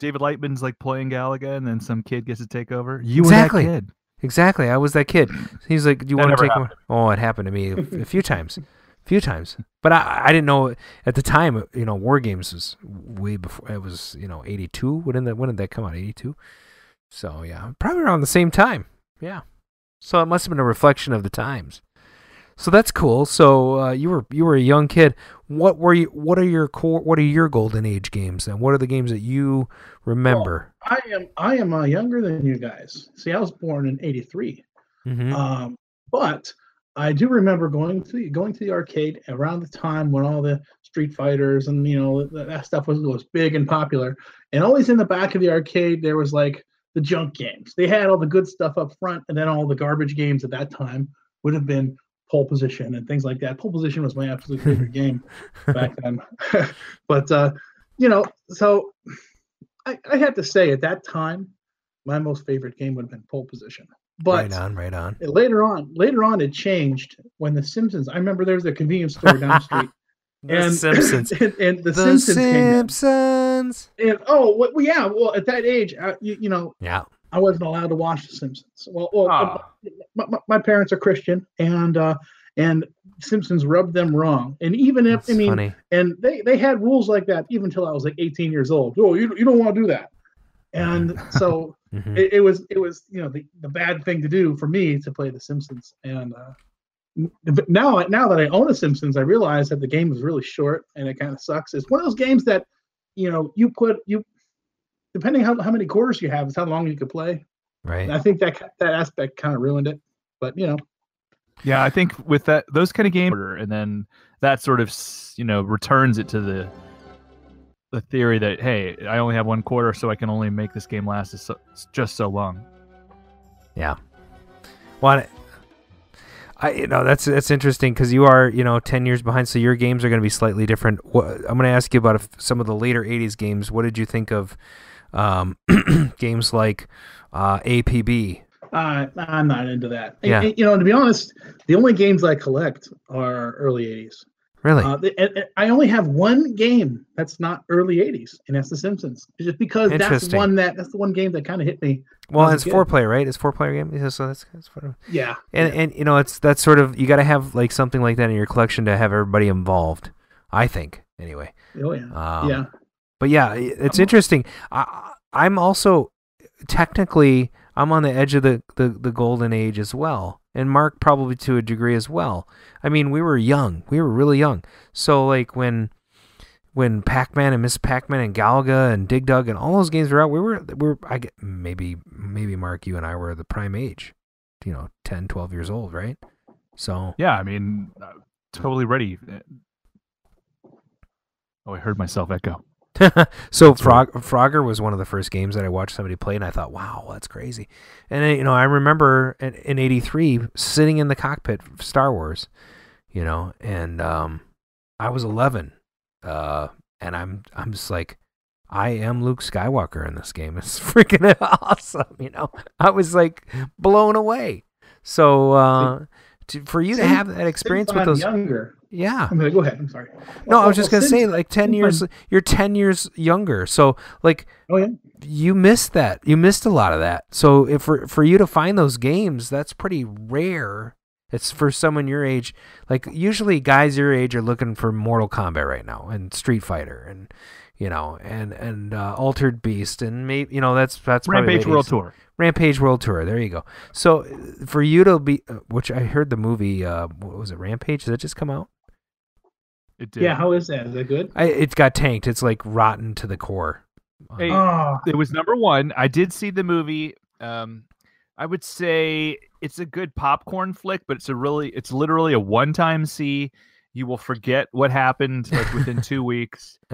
David Lightman's like playing Galaga, and then some kid gets to take over. You Exactly. were that kid. exactly. I was that kid. He's like, "Do you That want to take over?" Oh, it happened to me a, a few times, a few times. But I I didn't know at the time. You know, war games was way before. It was you know 82. When did that when did that come out? 82. So yeah, probably around the same time. Yeah. So it must have been a reflection of the times. So that's cool. So uh, you were you were a young kid. What were you? What are your core? What are your golden age games? And what are the games that you remember? I am I am uh, younger than you guys. See, I was born in '83, Mhm. um, but I do remember going to the, going to the arcade around the time when all the Street Fighters and you know that, that stuff was was big and popular. And always in the back of the arcade there was like the junk games. They had all the good stuff up front, and then all the garbage games at that time would have been pole position and things like that. Pole position was my absolute favorite game back then. but uh, you know, so I, I had to say at that time, my most favorite game would have been pole position. But right on, right on. later on, later on, it changed when The Simpsons. I remember there was a convenience store down the street. The Simpsons. and, and the, The Simpsons came. Simpsons. And oh, well, yeah. Well, at that age, uh, you, you know, Yeah. I wasn't allowed to watch The Simpsons. Well, well Ah. my, my, my parents are Christian, and uh, and Simpsons rubbed them wrong. And even if That's I mean, funny. and they they had rules like that even until I was like 18 years old. Oh, you you don't want to do that. And so Mhm. it, it was it was you know the, the bad thing to do for me to play The Simpsons. And uh, now now that I own a Simpsons, I realize that the game is really short and it kind of sucks. It's one of those games that you know you put you depending how how many quarters you have is how long you could play. Right. And I think that that aspect kind of ruined it. But you know, Yeah, I think with that those kind of games, and then that sort of you know returns it to the the theory that hey, I only have one quarter, so I can only make this game last so, just so long. Yeah. Well, I- I you know that's that's interesting because you are you know ten years behind, so your games are going to be slightly different. What, I'm going to ask you about if, some of the later '80s games. What did you think of um, games like uh, APB? uh, I'm not into that. Yeah. and, you know, to be honest, the only games I collect are early 80s. Really? Uh, and- and I only have one game that's not early 80s, and that's The Simpsons. Just because that's one that that's the one game that kind of hit me. well, it's four player, right? It's four player game. Yeah, So that's, that's what, Yeah. and and you know it's that's sort of you got to have like something like that in your collection to have everybody involved. I think anyway. Oh yeah. Um, yeah. But yeah, it's interesting. I, I'm also technically I'm on the edge of the, the, the golden age as well, and Mark probably to a degree as well. I mean, we were young, we were really young. So like when when Pac-Man and Miss Pac-Man and Galaga and Dig Dug and all those games were out, we were we were I get maybe maybe Mark you and I were the prime age, you know, 10, 12 years old, right? So Yeah, I mean, uh, totally ready. Oh, I heard myself echo. so Frog, Frogger was one of the first games that I watched somebody play, and I thought, "Wow, that's crazy." And uh, you know, I remember in, in '83 sitting in the cockpit of Star Wars, you know, and um, I was 11, uh, and I'm I'm just like, I am Luke Skywalker in this game. It's freaking awesome, you know. I was like blown away. So uh, to, for you to have that experience with those, younger. Yeah, I'm gonna go ahead. I'm sorry. no, I was just well, gonna say like ten years. You're ten years younger, so like Oh yeah. you missed that. You missed a lot of that. So if for for you to find those games, that's pretty rare. It's for someone your age. Like usually, guys your age are looking for Mortal Kombat right now and Street Fighter and you know and and uh, Altered Beast and maybe you know that's that's Rampage World Tour. Rampage World Tour. There you go. So for you to be, uh, which I heard the movie, uh, what was it? Rampage? Did that just come out? It did. Yeah. How is that? Is that good? I, it got tanked. It's like rotten to the core. Hey, Oh, it was number one. I did see the movie. Um, I would say it's a good popcorn flick, but it's a really, it's literally a one-time see. You will forget what happened like within two weeks.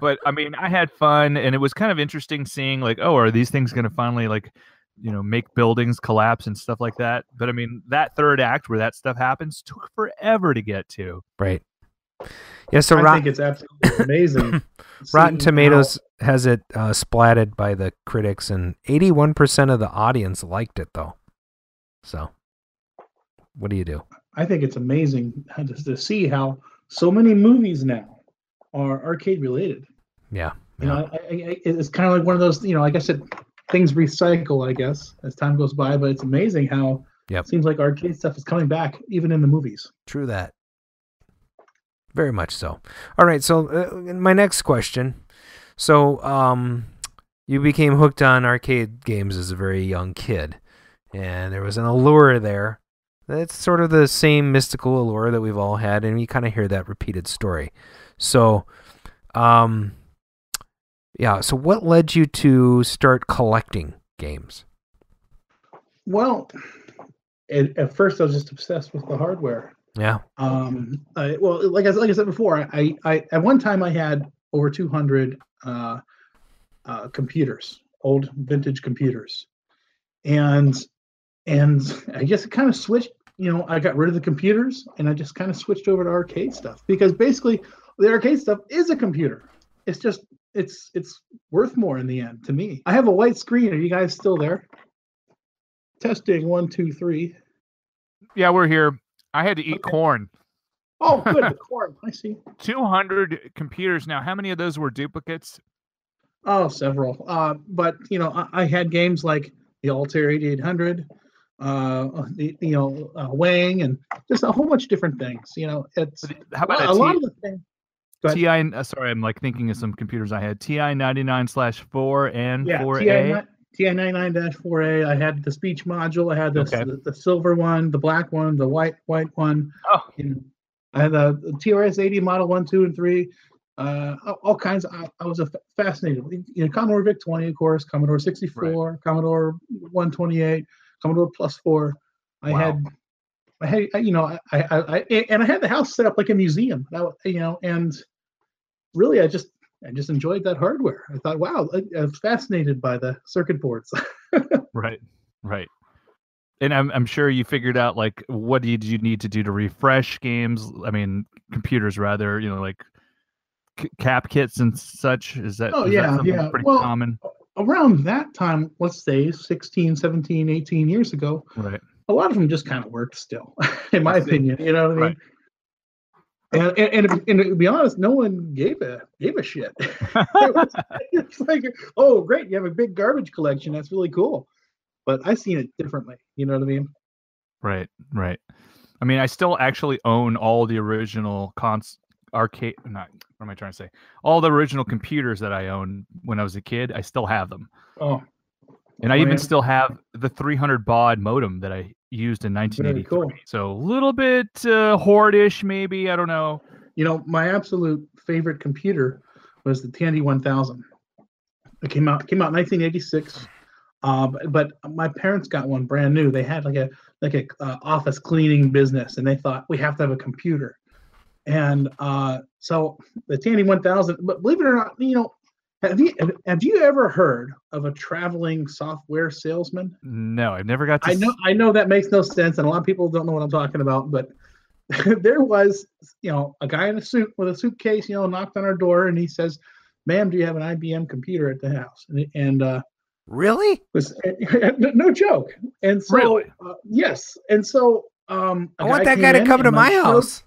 But I mean, I had fun, and it was kind of interesting seeing like, oh, are these things going to finally like, you know, make buildings collapse and stuff like that? But I mean, that third act where that stuff happens took forever to get to. right. Yeah. So I Rot- think it's absolutely amazing. Rotten Tomatoes has it uh, splatted by the critics, and 81% of the audience liked it, though. So, what do you do? I think it's amazing to, to see how so many movies now are arcade related. Yeah. You know, I, I, it's kind of like one of those. You know, like I said, things recycle. I guess as time goes by, but it's amazing how Yep. it seems like arcade stuff is coming back even in the movies. True that. Very much so. All right. So, uh, my next question. So, um, you became hooked on arcade games as a very young kid, and there was an allure there That's sort of the same mystical allure that we've all had, and you kind of hear that repeated story. So, um, yeah. So, what led you to start collecting games? Well, at, at first I was just obsessed with the hardware. Yeah. Um. I, well, like I like I said before, I, I at one time I had over 200 uh, uh, computers, old vintage computers, and and I guess it kind of switched. You know, I got rid of the computers and I just kind of switched over to arcade stuff because basically the arcade stuff is a computer. It's just it's it's worth more in the end to me. I have a white screen. Are you guys still there? Testing one, two, three. Yeah, we're here. I had to eat Okay. corn. Oh, good. the corn. I see. 200 computers. Now, how many of those were duplicates? Oh, several. Uh, but you know, I, I had games like the Altair 8800, uh, the you know uh, Wang, and just a whole bunch of different things. You know, it's How about a a lot of the things. TI? Uh, sorry, I'm like thinking of some computers I had. TI 99 slash 4 and Yeah, 4A. TI 99-4A. I had the speech module. I had the, Okay. the the silver one, the black one, the white white one. Oh, know, I had the, the TRS 80 model one, two, and three. Uh, all- kinds. I, I was a fascinated. You know, Commodore VIC 20, of course, Commodore 64, right. Commodore 128, Commodore Plus Four. I Wow. had, I had, you know, I, I, I, and I had the house set up like a museum. You know, and really, I just, I just enjoyed that hardware. I thought, wow, I, I was fascinated by the circuit boards. right, right. And I'm I'm sure you figured out like what did you need to do to refresh games? I mean, computers rather. You know, like c- cap kits and such. Is that? Oh, is that yeah, something yeah. Pretty Well, common. Around that time, let's say 16, 17, 18 years ago, Right. a lot of them just kind of worked still, in my opinion. You know what I mean? Right. And, and, and, and to be honest, no one gave a gave a shit. It it's like, oh, great, you have a big garbage collection. That's really cool. But I seen it differently. You know what I mean? Right, right. I mean, I still actually own all the original cons arcade. Not what am I trying to say? All the original computers that I owned when I was a kid. I still have them, Oh, and I Oh, even yeah. still have the 300 baud modem that I used in 1983. cool. So a little bit uh, hoardish, maybe. I don't know. you know, my absolute favorite computer was the Tandy 1000. It came out came out in 1986. Uh, but, but my parents got one brand new. They had like a like a uh, office cleaning business, and they thought we have to have a computer. And uh, so the Tandy 1000. But believe it or not, you know, have you have, you ever heard of a traveling software salesman? No, I've never got to. I know I know that makes no sense, and a lot of people don't know what I'm talking about, but there was, you know, a guy in a suit with a suitcase, you know, knocked on our door and he says, "Ma'am, do you have an IBM computer at the house?" And, and uh, Really? was no joke. And so, Really? uh, yes, and so um, I want that guy to come to my house.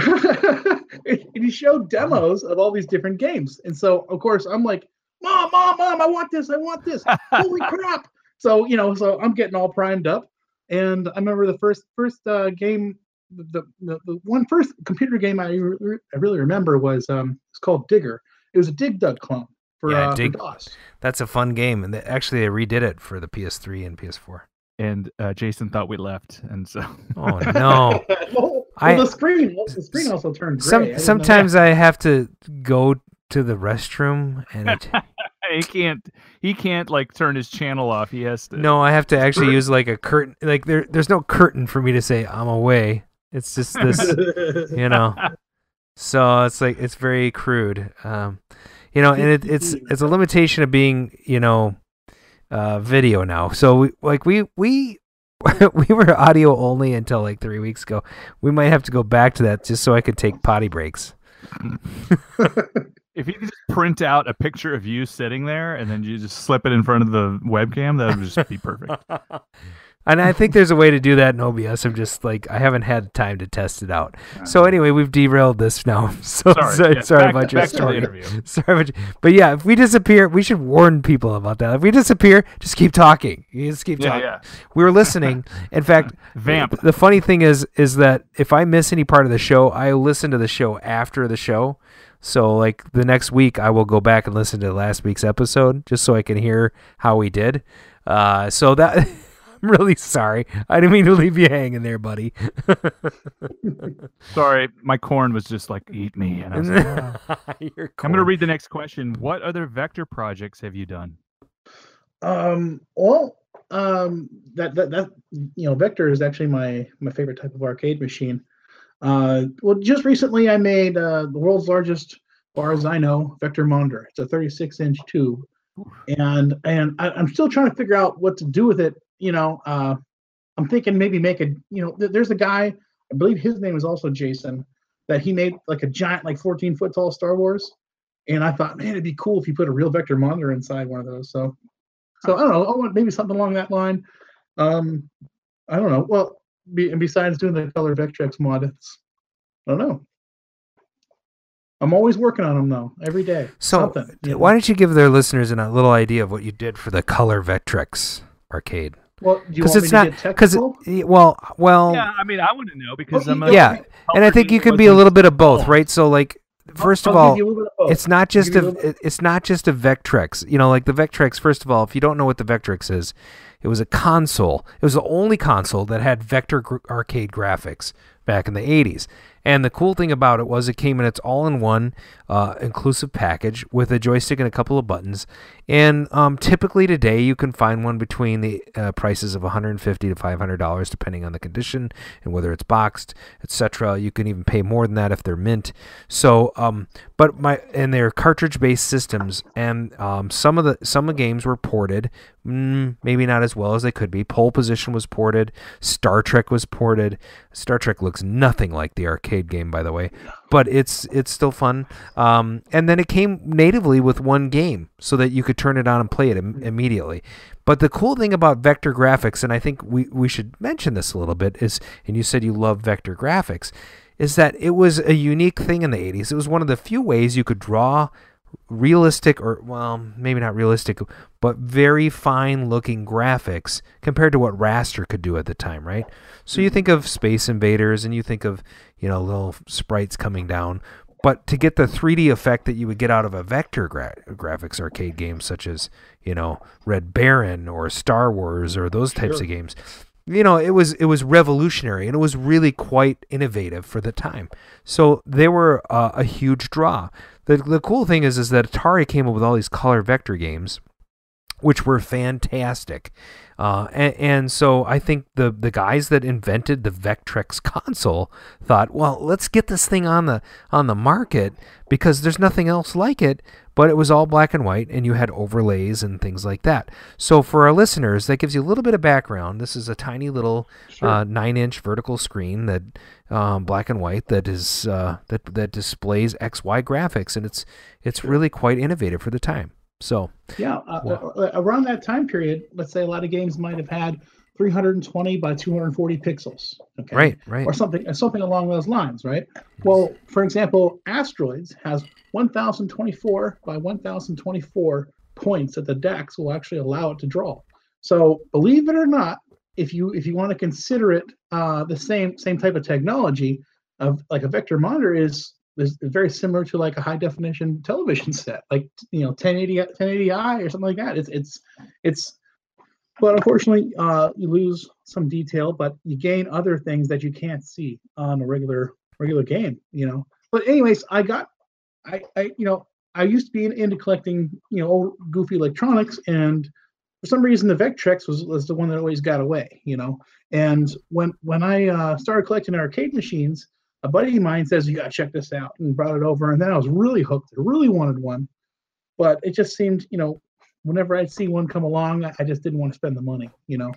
and he showed demos of all these different games. And so, of course, I'm like, Mom, Mom, Mom, I want this. I want this. Holy crap. So, you know, so I'm getting all primed up. And I remember the first first uh, game, the, the the one first computer game I, re- I really remember was um it's called Digger. It was a Dig Dug clone for, Yeah, uh, Dig- for DOS. That's a fun game, and they, actually, they redid it for the PS3 and PS4. And uh, Jason thought we left, and so Oh no! well, I- the screen the screen also turned gray. Some didn't know that. sometimes I have to go to the restroom, and it, he can't. He can't like turn his channel off. He has to. no, I have to actually use like a curtain. Like there, there's no curtain for me to say I'm away. It's just this, you know. So it's like it's very crude, um, you know, and it, it's it's a limitation of being, you know, uh, video now. So we like we we we were audio only until like three weeks ago. We might have to go back to that just so I could take potty breaks. If you could just print out a picture of you sitting there and then you just slip it in front of the webcam, that would just be perfect. And I think there's a way to do that in OBS. I'm just like I haven't had time to test it out. So anyway, we've derailed this now. So Sorry, yeah, sorry back- about your story. interview. Sorry about you. But yeah, if we disappear, we should warn people about that. If we disappear, just keep talking. You just keep Yeah, talking. yeah. We were listening. In fact, Vamp. The funny thing is, is that if I miss any part of the show, I listen to the show after the show. So like the next week, I will go back and listen to last week's episode just so I can hear how we did. Uh, so that I'm really sorry. I didn't mean to leave you hanging there, buddy. Sorry, my corn was just like eat me, and I was like, I'm going to read the next question. What other vector projects have you done? Um, well, um, that that that you know, Vector is actually my my favorite type of arcade machine. Uh, well, just recently I made uh, the world's largest, as far as I know, Vector monitor. It's a 36 inch tube, and and I, I'm still trying to figure out what to do with it. You know, uh, I'm thinking maybe make a you know, th- there's a guy I believe his name is also Jason that he made like a giant like 14 foot tall Star Wars, and I thought man it'd be cool if you put a real Vector monitor inside one of those. So so I don't know. I want maybe something along that line. Um, I don't know. Well, be, and besides doing the color Vectrex mod, it's I don't know. I'm always working on them though, every day. So, Something, you know? why don't you give their listeners a little idea of what you did for the Color Vectrex arcade? Well, do you Because want it's me to not get because technical? well, well, Yeah, I mean, I want to know because Well, I'm a yeah, and I think you can be a little bit of both, right? So, like, first of I'll give all, you a little bit of it's not just a a it's not just a Vectrex. You know, like the Vectrex. First of all, if you don't know what the Vectrex is, it was a console. It was the only console that had vector gr- arcade graphics back in the 80s. And the cool thing about it was it came in its all-in-one uh, inclusive package with a joystick and a couple of buttons. And um, typically today you can find one between the uh, prices of 150 to 500 dollars, depending on the condition and whether it's boxed, etc. You can even pay more than that if they're mint. So, um, but my and they're cartridge-based systems, and um, some of the some of the games were ported, mm, maybe not as well as they could be. Pole Position was ported, Star Trek was ported. Star Trek looks nothing like the arcade game, by the way, but it's it's still fun. Um, and then it came natively with one game, so that you could turn it on and play it Im- immediately. But the cool thing about vector graphics, and I think we, we should mention this a little bit, is, and you said you love vector graphics, is that it was a unique thing in the 80s. It was one of the few ways you could draw realistic, or, well, maybe not realistic, but very fine looking graphics compared to what raster could do at the time, right? So you think of Space Invaders and you think of, you know, little sprites coming down. But to get the 3D effect that you would get out of a vector gra- graphics arcade game, such as you know Red Baron or Star Wars or those types Sure. of games, you know it was it was revolutionary and it was really quite innovative for the time. So they were uh, a huge draw. The the cool thing is is that Atari came up with all these color vector games, which were fantastic. Uh, and, and so I think the the guys that invented the Vectrex console thought, well, let's get this thing on the on the market because there's nothing else like it. But it was all black and white, and you had overlays and things like that. So for our listeners, that gives you a little bit of background. This is a tiny little uh, nine-inch vertical screen that um, black and white that is uh, that that displays X Y graphics, and it's it's really quite innovative for the time. So Yeah, uh, uh, around that time period, let's say a lot of games might have had 320 by 240 pixels. Okay. Right, right. Or something, something along those lines, right? Well, for example, Asteroids has 1,024 by 1,024 points that the DACs will actually allow it to draw. So, believe it or not, if you if you want to consider it uh, the same same type of technology of like a vector monitor is is very similar to like a high definition television set, like you know 1080 1080i or something like that. It's it's it's but unfortunately uh, you lose some detail, but you gain other things that you can't see on a regular regular game. You know. But anyways, I got I I you know I used to be into collecting you know old goofy electronics and for some reason the Vectrex was, was the one that always got away, you know. And when when I uh, started collecting arcade machines, a buddy of mine says you gotta check this out and brought it over, and then I was really hooked. I really wanted one, but it just seemed, you know, whenever I'd see one come along, I just didn't want to spend the money, you know.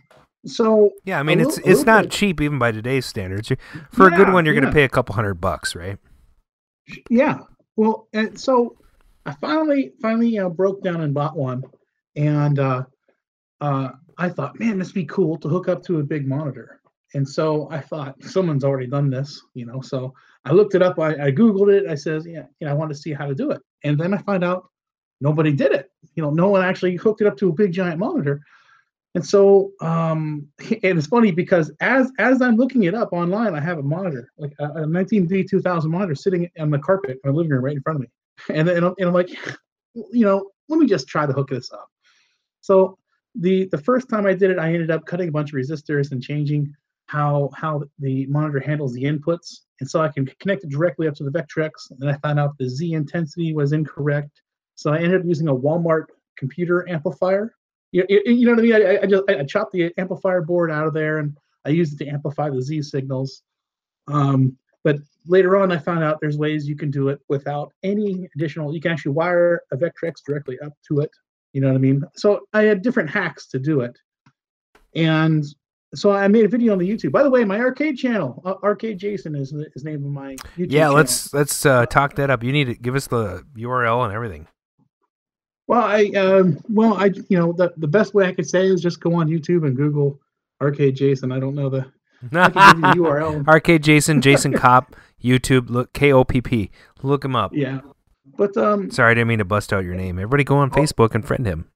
So Yeah, I mean it's little- it's little not bit- cheap even by today's standards. You- For a good one, you're going to pay a couple hundred bucks, right? Yeah. Well, and so I finally finally uh, broke down and bought one, and uh, uh, I thought, man, this would be cool to hook up to a big monitor. And so I thought someone's already done this, you know. So I looked it up. I, I googled it. I says, yeah, you know, I want to see how to do it. And then I find out nobody did it. You know, no one actually hooked it up to a big giant monitor. And so, um, and it's funny because as as I'm looking it up online, I have a monitor, like a, a 19D 2000 monitor, sitting on the carpet in my living room right in front of me. And then and I'm like, you know, let me just try to hook this up. So the the first time I did it, I ended up cutting a bunch of resistors and changing how how the monitor handles the inputs, and so I can connect it directly up to the Vectrex. And then I found out the Z intensity was incorrect, so I ended up using a Walmart computer amplifier. You, you, know what I mean? I, I just I chopped the amplifier board out of there and I used it to amplify the Z signals. Um, but later on, I found out there's ways you can do it without any additional. You can actually wire a Vectrex directly up to it. You know what I mean? So I had different hacks to do it, and so I made a video on the YouTube. By the way, my arcade channel, uh, Arcade Jason, is the is name of my YouTube. Yeah, channel. let's let's uh, talk that up. You need to give us the URL and everything. Well, I um, well, I you know the the best way I could say is just go on YouTube and Google Arcade Jason. I don't know the I can give you the URL. Arcade Jason, Jason Kopp, YouTube. Look K O P P. Look him up. Yeah, but um, Sorry, I didn't mean to bust out your name. Everybody go on Facebook and friend him.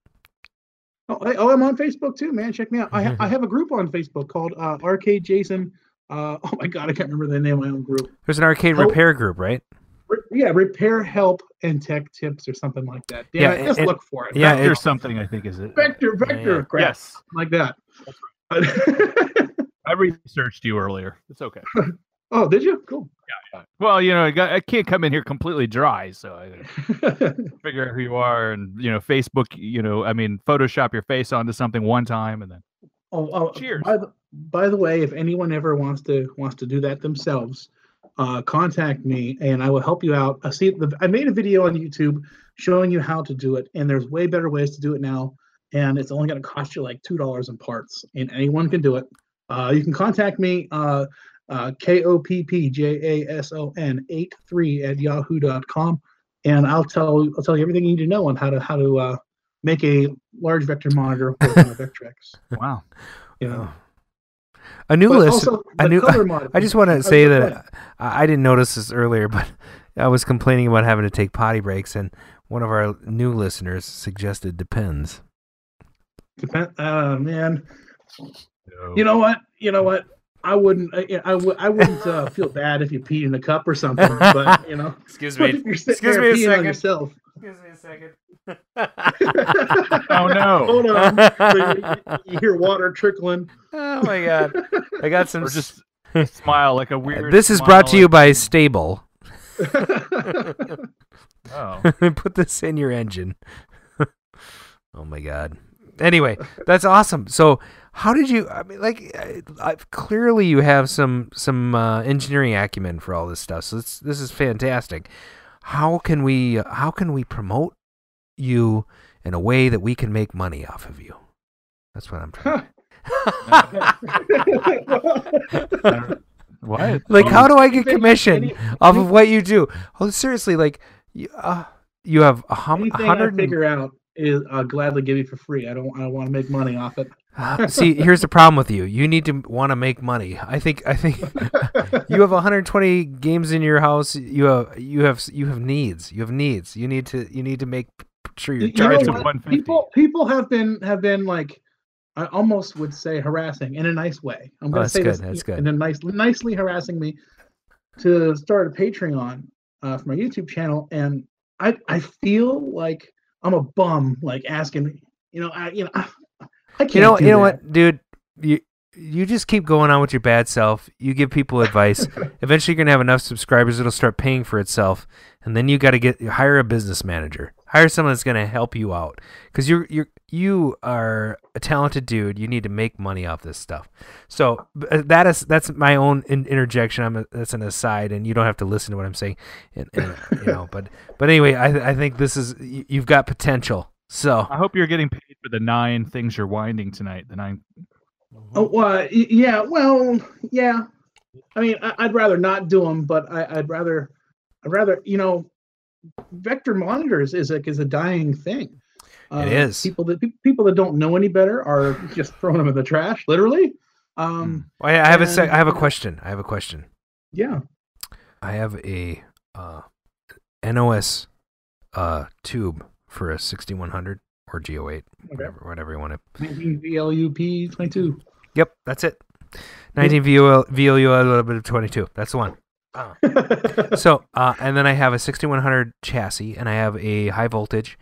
Oh, I, oh, I'm on Facebook too, man. Check me out. I ha- I have a group on Facebook called uh, Arcade Jason. Uh, oh my god, I can't remember the name of my own group. There's an arcade Oh. repair group, right? Re- yeah, repair help and tech tips or something like that. Damn Yeah, it, just and- look for it. yeah, Vector it- something, I think, is it? Vector, vector, yeah. crap, Yes. like that. I researched you earlier. It's okay. Oh, did you? Cool. Yeah. Well, you know, I, got, I can't come in here completely dry, so I figure out who you are, and you know, Facebook. You know, I mean, Photoshop your face onto something one time, and then Oh, oh Cheers. By the, by the way, if anyone ever wants to wants to do that themselves, uh, contact me and I will help you out. I see the I made a video on YouTube showing you how to do it, and there's way better ways to do it now, and it's only going to cost you like two dollars in parts, and anyone can do it. Uh, you can contact me. Uh, uh, K O P P J A S O N eight three at yahoo.com, and I'll tell I'll tell you everything you need to know on how to how to uh, make a large vector monitor with Vectrex. wow. You know. A new But list. A new. mod- I just want to say that I, I didn't notice this earlier, but I was complaining about having to take potty breaks, and one of our new listeners suggested Depends. Depend, uh, man. You know what? You know what? I wouldn't. I, I, would- I wouldn't uh, feel bad if you peed in a cup or something. But you know, Excuse me. you're Excuse me a on second. yourself. Excuse me a second. Oh no. Hold on. So you, you hear water trickling. Oh my god! I got some. Or just smile like a weird. this is brought to you by Sta-Bil. Oh, Put this in your engine. oh my god. Anyway, that's awesome. So, how did you? I mean, like, I, I, clearly you have some some uh, engineering acumen for all this stuff. So this this is fantastic. How can we how can we promote you in a way that we can make money off of you? That's what I'm trying. what? like, how do I get commission any- off of what you do? Oh, seriously, like, you, uh, you have a hum- Anything I hundred. figure out is I'll gladly give you for free. I don't. I don't want to make money off it. Uh, See, here's the problem with you. You need to want to make money. I think. I think you have 120 games in your house. You have. You have. You have needs. You have needs. You need to. You need to make sure you're You charging. 150. People people have been have been like I almost would say harassing in a nice way. I'm Oh, gonna that's say good, this that's in a nice nicely harassing me to start a Patreon uh, for my YouTube channel, and I I feel like I'm a bum like asking you know I you know I, I can't You know. do You know that. what, dude. You. You just keep going on with your bad self. You give people advice. Eventually, you're gonna have enough subscribers; it'll start paying for itself. And then you got to get hire a business manager. Hire someone that's gonna help you out because you're you're you are a talented dude. You need to make money off this stuff. So uh, that is that's my own in, interjection. I'm a, that's an aside, and you don't have to listen to what I'm saying. And, and, you know, but but anyway, I I think this is you, you've got potential. So I hope you're getting paid for the nine things you're winding tonight. The nine. Oh, uh, yeah. Well, yeah. I mean, I, I'd rather not do them, but I, I'd rather, I'd rather, you know, vector monitors is a is a dying thing. Uh, It is. People that pe- people that don't know any better are just throwing them in the trash, literally. Um, I I have a sec- I have a question. I have a question. yeah. I have a uh, NOS uh, tube for a 6100 or G08, whatever, whatever you want to. 19 VLUP 22. Yep, that's it. 19 VOL, VLU, a little bit of 22. That's the one. So, uh, and then I have a 6100 chassis, and I have a high voltage,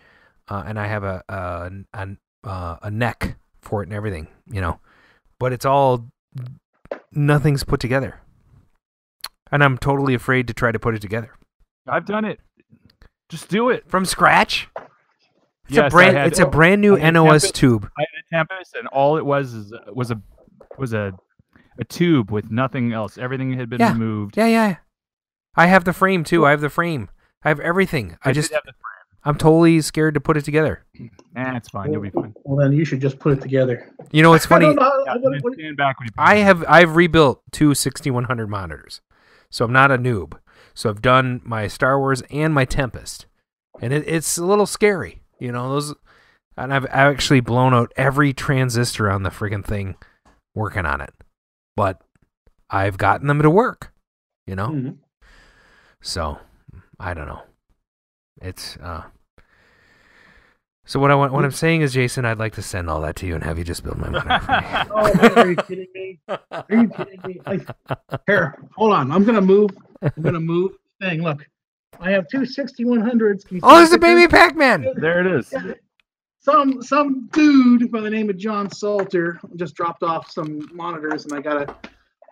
uh, and I have a a, a, uh, a neck for it and everything, you know. But it's all nothing's put together. And I'm totally afraid to try to put it together. I've done it. Just do it. From scratch? It's Yes, a I brand had- it's a brand new I NOS Tempest- tube. I had a Tempest, and all it was is was a was a a tube with nothing else. Everything had been Yeah. removed. Yeah, yeah. I have the frame too. I have the frame. I have everything. I did just have the I'm totally scared to put it together. Nah, it's fine. You'll be fine. Well, then you should just put it together. You know what's I funny? don't know, Yeah, what- stand back when you I have I've rebuilt two 6100 monitors, so I'm not a noob. So I've done my Star Wars and my Tempest, and it, it's a little scary, you know. Those, and I've actually blown out every transistor on the friggin' thing, working on it, but I've gotten them to work, you know. Mhm. So I don't know. It's uh. So what I want, what I'm saying is, Jason, I'd like to send all that to you and have you just build my monitor. Oh, are you kidding me? Are you kidding me? I, here, hold on. I'm gonna move. I'm gonna move. Thing. Look, I have two 6100s. Oh, see it's a baby Pac-Man. There it is. Some some dude by the name of John Salter just dropped off some monitors, and I gotta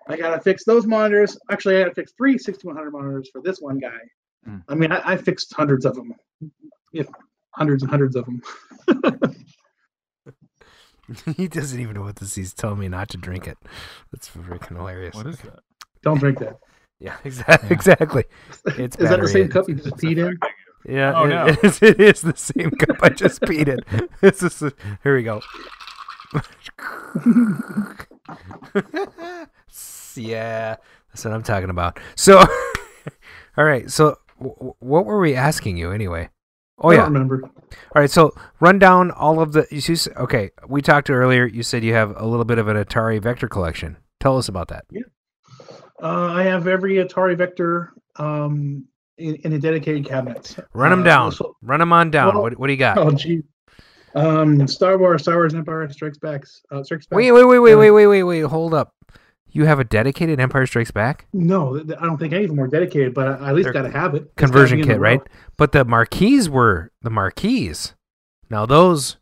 I gotta fix those monitors. Actually, I gotta fix three 6100 monitors for this one guy. Hmm. I mean, I, I fixed hundreds of them, if hundreds and hundreds of them. he doesn't even know what this is. He's telling me not to drink it. That's freaking hilarious. What is that? Don't drink that. Yeah, exactly. Exactly. It's Is that the same cup you just peed in? Yeah, Oh, it- no. it, is, it is the same cup I just peed in. This is the- here we go. yeah, that's what I'm talking about. So, all right. So, w- w- what were we asking you anyway? Oh I yeah. don't remember. All right, so run down all of the. You see, okay, we talked earlier. You said you have a little bit of an Atari Vector collection. Tell us about that. Uh, I have every Atari Vector um, in, in a dedicated cabinet. Run them Uh, down. run them on down. well- what, what do you got? oh, gee. Um, Star Wars, Star Wars Empire Strikes Back. Uh, Strikes Back. wait, wait, wait, wait, wait, wait, wait, wait. Hold up. You have a dedicated Empire Strikes Back No, I don't think any of them were dedicated, but I, at least got to have it. It's conversion be in the kit, right? But the marquees were the marquees. Now those,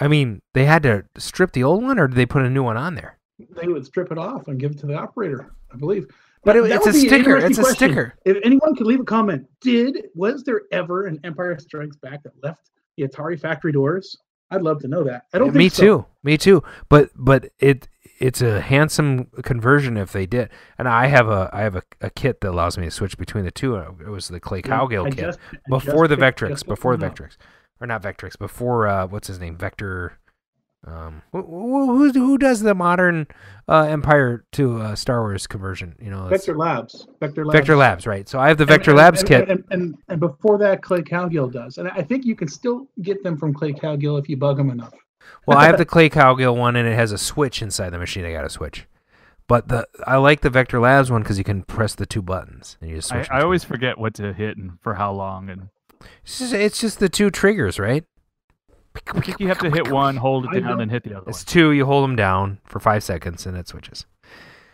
I mean, they had to strip the old one, or did they put a new one on there? They would strip it off and give it to the operator, I believe. But it- it's a sticker. It's a question. sticker. If anyone could leave a comment, did was there ever an Empire Strikes Back that left the Atari factory doors? I'd love to know that. I don't. Me think so. too. Me too. But but it it's a handsome conversion if they did. And I have a I have a, a kit that allows me to switch between the two. It was the Clay Cowgill kit just- before the Vectrix. Before the. Vectrix, or not Vectrix. Before uh, what's his name? Vector. Um, who, who, who does the modern uh, Empire to uh, Star Wars conversion? You know, Vector Labs. Vector Labs. Vector Labs, right? So I have the Vector and- Labs and, kit. And, and, and before that, Clay Cowgill does. And I think you can still get them from Clay Cowgill if you bug them enough. Well, I have the Clay Cowgill one, and it has a switch inside the machine. I got to switch. But the I like the Vector Labs one because you can press the two buttons and you just I, switch. I always forget what to hit and for how long, and It's just, it's just the two triggers, right? I think you have to hit one, hold it down, don't- then hit the other It's one. two. You hold them down for five seconds, and it switches.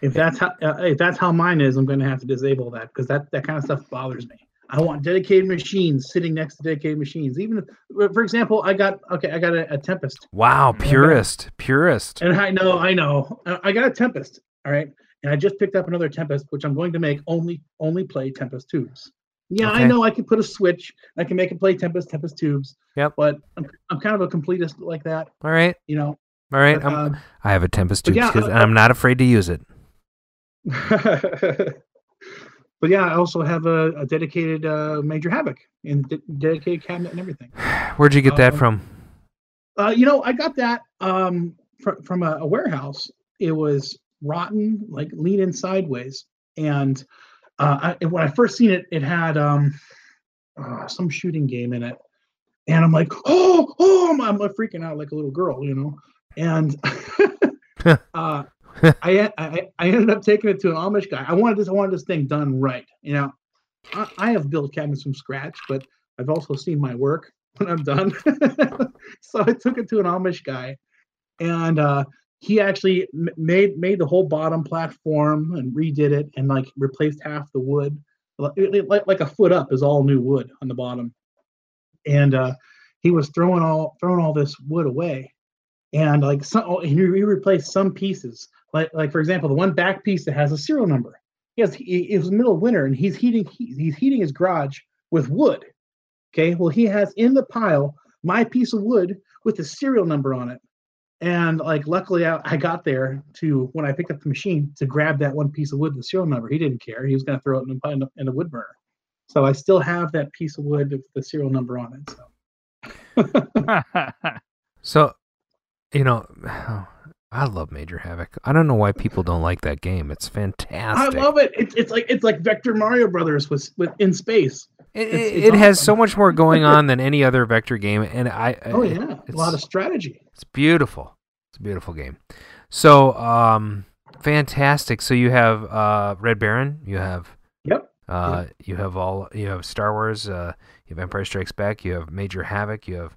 If that's how uh, if that's how mine is, I'm going to have to disable that because that that kind of stuff bothers me. I want dedicated machines sitting next to dedicated machines. Even if, for example, I got okay, I got a, a Tempest, Wow, purist, purist. and I know, I know, Uh, I got a Tempest. All right, and I just picked up another Tempest, which I'm going to make only only play Tempest tubes. Yeah, I know I can put a switch. I can make it play Tempest Tempest tubes. Yep. But I'm, I'm kind of a completist like that. All right, You know. all right. But, um, I have a Tempest tubes, yeah, 'cause- uh, and I'm not afraid to use it. but yeah, I also have a, a dedicated uh, Major Havoc and de- dedicated cabinet and everything. Where'd you get that um, from? Uh, you know, I got that um, fr- from a, a warehouse. It was rotten, like leaning sideways. And, uh, I, when I first seen it, it had um, uh, some shooting game in it. And I'm like, oh, oh, I'm, I'm freaking out like a little girl, you know. And uh, I, I I ended up taking it to an Amish guy. I wanted this I wanted this thing done right. You know, I, I have built cabinets from scratch, but I've also seen my work when I'm done. so I took it to an Amish guy, and uh, he actually made made the whole bottom platform and redid it and like replaced half the wood. Like, like, a foot up is all new wood on the bottom, and uh, he was throwing all throwing all this wood away, and like some oh, and you you replace some pieces. Like like for example, the one back piece that has a serial number. He has he, it was middle of winter and he's heating he, he's heating his garage with wood. Okay, well he has in the pile my piece of wood with the serial number on it. And like, luckily, I, I got there to when I picked up the machine to grab that one piece of wood, the serial number. He didn't care. He was going to throw it in, in, in a wood burner. So I still have that piece of wood with the serial number on it. So So, you know, I love Major Havoc. I don't know why people don't like that game. It's fantastic. I love it. It's it's like it's like Vector Mario Brothers with with in space. It, It's- it's it has so much more going on than any other vector game, and I. Oh yeah, a lot of strategy. It's beautiful. It's a beautiful game. So, um, fantastic. So you have uh, Red Baron. You have Yep. uh, you have all. You have Star Wars. Uh, you have Empire Strikes Back. You have Major Havoc. You have.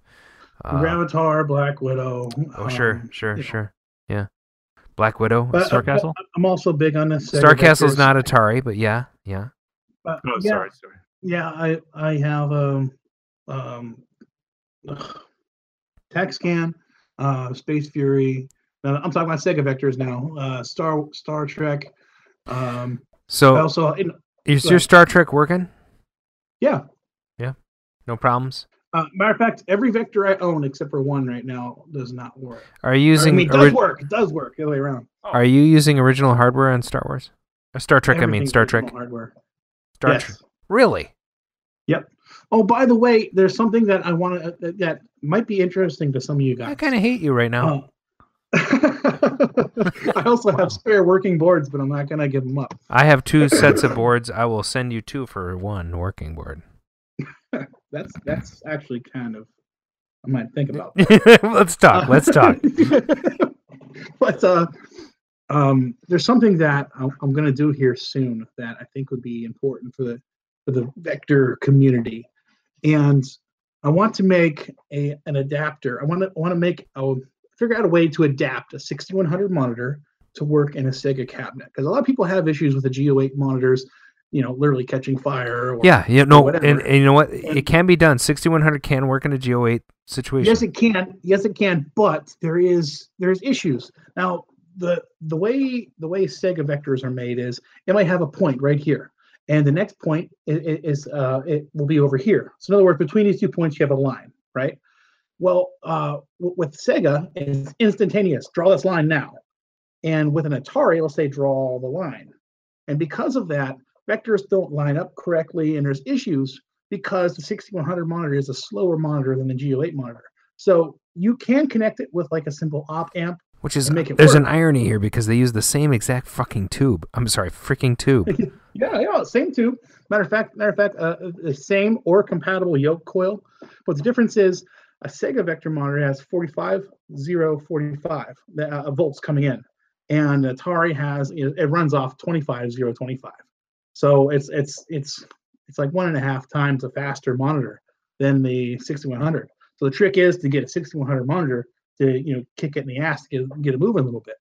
Uh, Gravitar, Black Widow. oh sure, um, sure, you know. sure. Yeah. Black Widow. But, Star uh, Castle? I'm also big on this. Star Castle's not Atari, but yeah, yeah. But, oh, yeah, sorry, sorry. Yeah, I I have um um Tac/Scan, uh Space Fury. No, I'm talking about Sega vectors now. Uh Star Star Trek. Um I So also in, is your ahead. Star Trek working? Yeah. Yeah. No problems. Uh, matter of fact, every vector I own except for one right now does not work. Are you using? I mean, it ori- does work. It does work the other way around. Are you using original hardware on Star Wars? Uh, Star Trek. I mean, Star Trek. original hardware. Star yes. Trek. Really? Yep. Oh, by the way, there's something that I want to that, that might be interesting to some of you guys. I kind of hate you right now. Uh, I also have spare working boards, but I'm not gonna give them up. I have two sets of boards. I will send you two for one working board. That's that's actually kind of I might think about. That. Let's talk. Let's talk. but uh, um, there's something that I'm, I'm gonna do here soon that I think would be important for the for the vector community, and I want to make a an adapter. I want to I want to make a figure out a way to adapt a 6100 monitor to work in a Sega cabinet because a lot of people have issues with the G08 monitors, you know, literally catching fire. Or, Yeah, yeah, or no, and, and you know what? It can be done. 6100 can work in a G08 situation. Yes, it can. Yes, it can. But there is there's issues now. The the way the way Sega vectors are made is it might have a point right here, and the next point is, is uh, it will be over here. So in other words, between these two points, you have a line, right? Well, uh, with Sega, it's instantaneous. Draw this line now, and with an Atari, it'll say draw the line, and because of that, vectors don't line up correctly, and there's issues because the 6100 monitor is a slower monitor than the G08 monitor. So you can connect it with like a simple op amp. Which is make it there's an irony here because they use the same exact fucking tube. I'm sorry, freaking tube. Yeah, yeah, same tube. Matter of fact, matter of fact, uh, the same or compatible yoke coil. But the difference is a Sega vector monitor has 45045 uh, volts coming in, and Atari has it it runs off 25025. So it's it's it's it's like one and a half times a faster monitor than the 6100. So the trick is to get a 6100 monitor to you know kick it in the ass to get get it moving a little bit.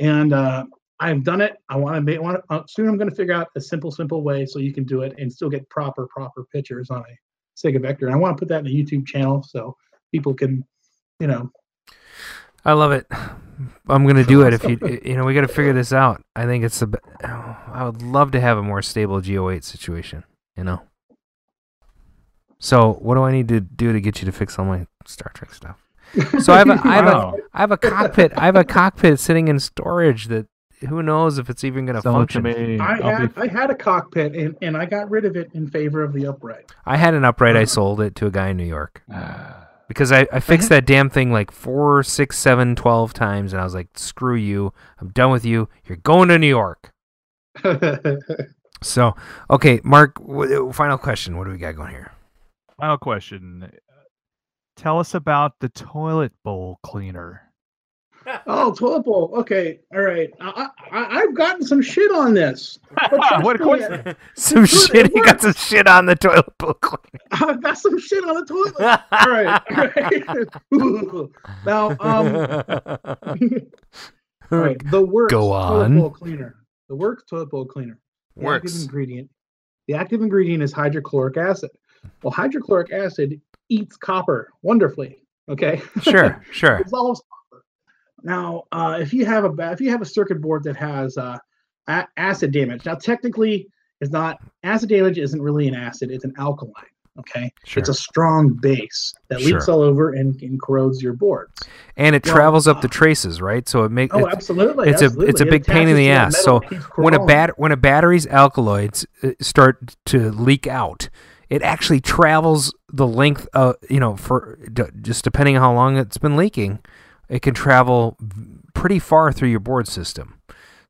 And uh, I've done it. I want to make want uh, soon. I'm going to figure out a simple, simple way so you can do it and still get proper, proper pictures on a Sega Vector. And I want to put that in a YouTube channel so people can, you know, I love it. I'm gonna do it if you you know we got to figure this out. I think it's the oh, I would love to have a more stable G08 situation. You know. So what do I need to do to get you to fix all my Star Trek stuff? So I have a I have Wow. a I have a cockpit I have a cockpit sitting in storage that who knows if it's even gonna Sell it to function. me. I had be- I had a cockpit and, and I got rid of it in favor of the upright. I had an upright. Uh-huh. I sold it to a guy in New York because I, I fixed uh-huh. that damn thing like four, six, seven, twelve times, and I was like, "Screw you! I'm done with you. You're going to New York." So, okay, Mark. W- final question. What do we got going here? Final question. Tell us about the toilet bowl cleaner. Oh, toilet bowl. Okay, all right. I, I I've gotten some shit on this. What a trust me, coincidence. Some Dude, shit. it He got some shit on the toilet bowl cleaner. I've got some shit on the toilet. all right. All right. now, um, all right. The works Go toilet bowl cleaner. The works toilet bowl cleaner. The Works. active ingredient. The active ingredient is hydrochloric acid. Well, hydrochloric acid eats copper wonderfully. Okay. Sure, sure. dissolves copper. Now, uh, if you have a if you have a circuit board that has uh, a- acid damage, now technically it's not acid damage isn't really an acid; it's an alkaline. Okay, Sure. it's a strong base that leaks Sure. all over and, and corrodes your boards. and it Well, travels up uh, the traces, right? So it makes Oh, absolutely. it's a it's a It big pain in the ass. So when a bat when a battery's alkaloids uh, start to leak out, it actually travels the length of you know for d- just depending on how long it's been leaking, it can travel pretty far through your board system.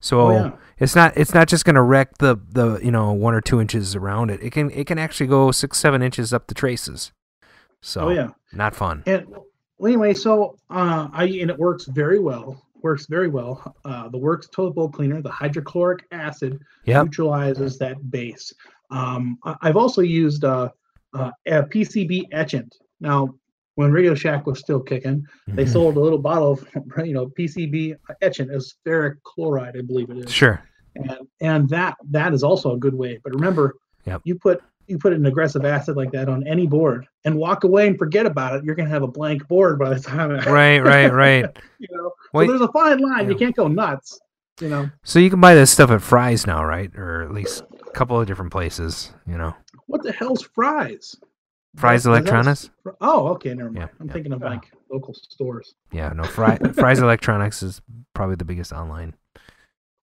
So Oh, yeah. it's not it's not just going to wreck the the you know one or two inches around it. It can it can actually go six seven inches up the traces. So Oh, yeah. not fun. And well, anyway, so uh, I and it works very well. Works very well. Uh, the Works toilet bowl cleaner, the hydrochloric acid Yep. neutralizes that base. Um, I've also used uh, uh, a PCB etchant. Now, when Radio Shack was still kicking, they Mhm. sold a little bottle of you know PCB etchant as ferric chloride, I believe it is. Sure. and and that that is also a good way. But remember, Yep. you put you put an aggressive acid like that on any board and walk away and forget about it, you're gonna have a blank board by the time. it- Right, right, right. you know, Wait. so there's a fine line. You can't go nuts. You know So you can buy this stuff at Fry's now, right? Or at least a couple of different places, you know. what the hell's Fry's? Fry's Is that- Electronics? Oh, okay, never mind. Yeah, I'm yeah. thinking of like local stores. Yeah, no, Fry, Fry's Electronics is probably the biggest online.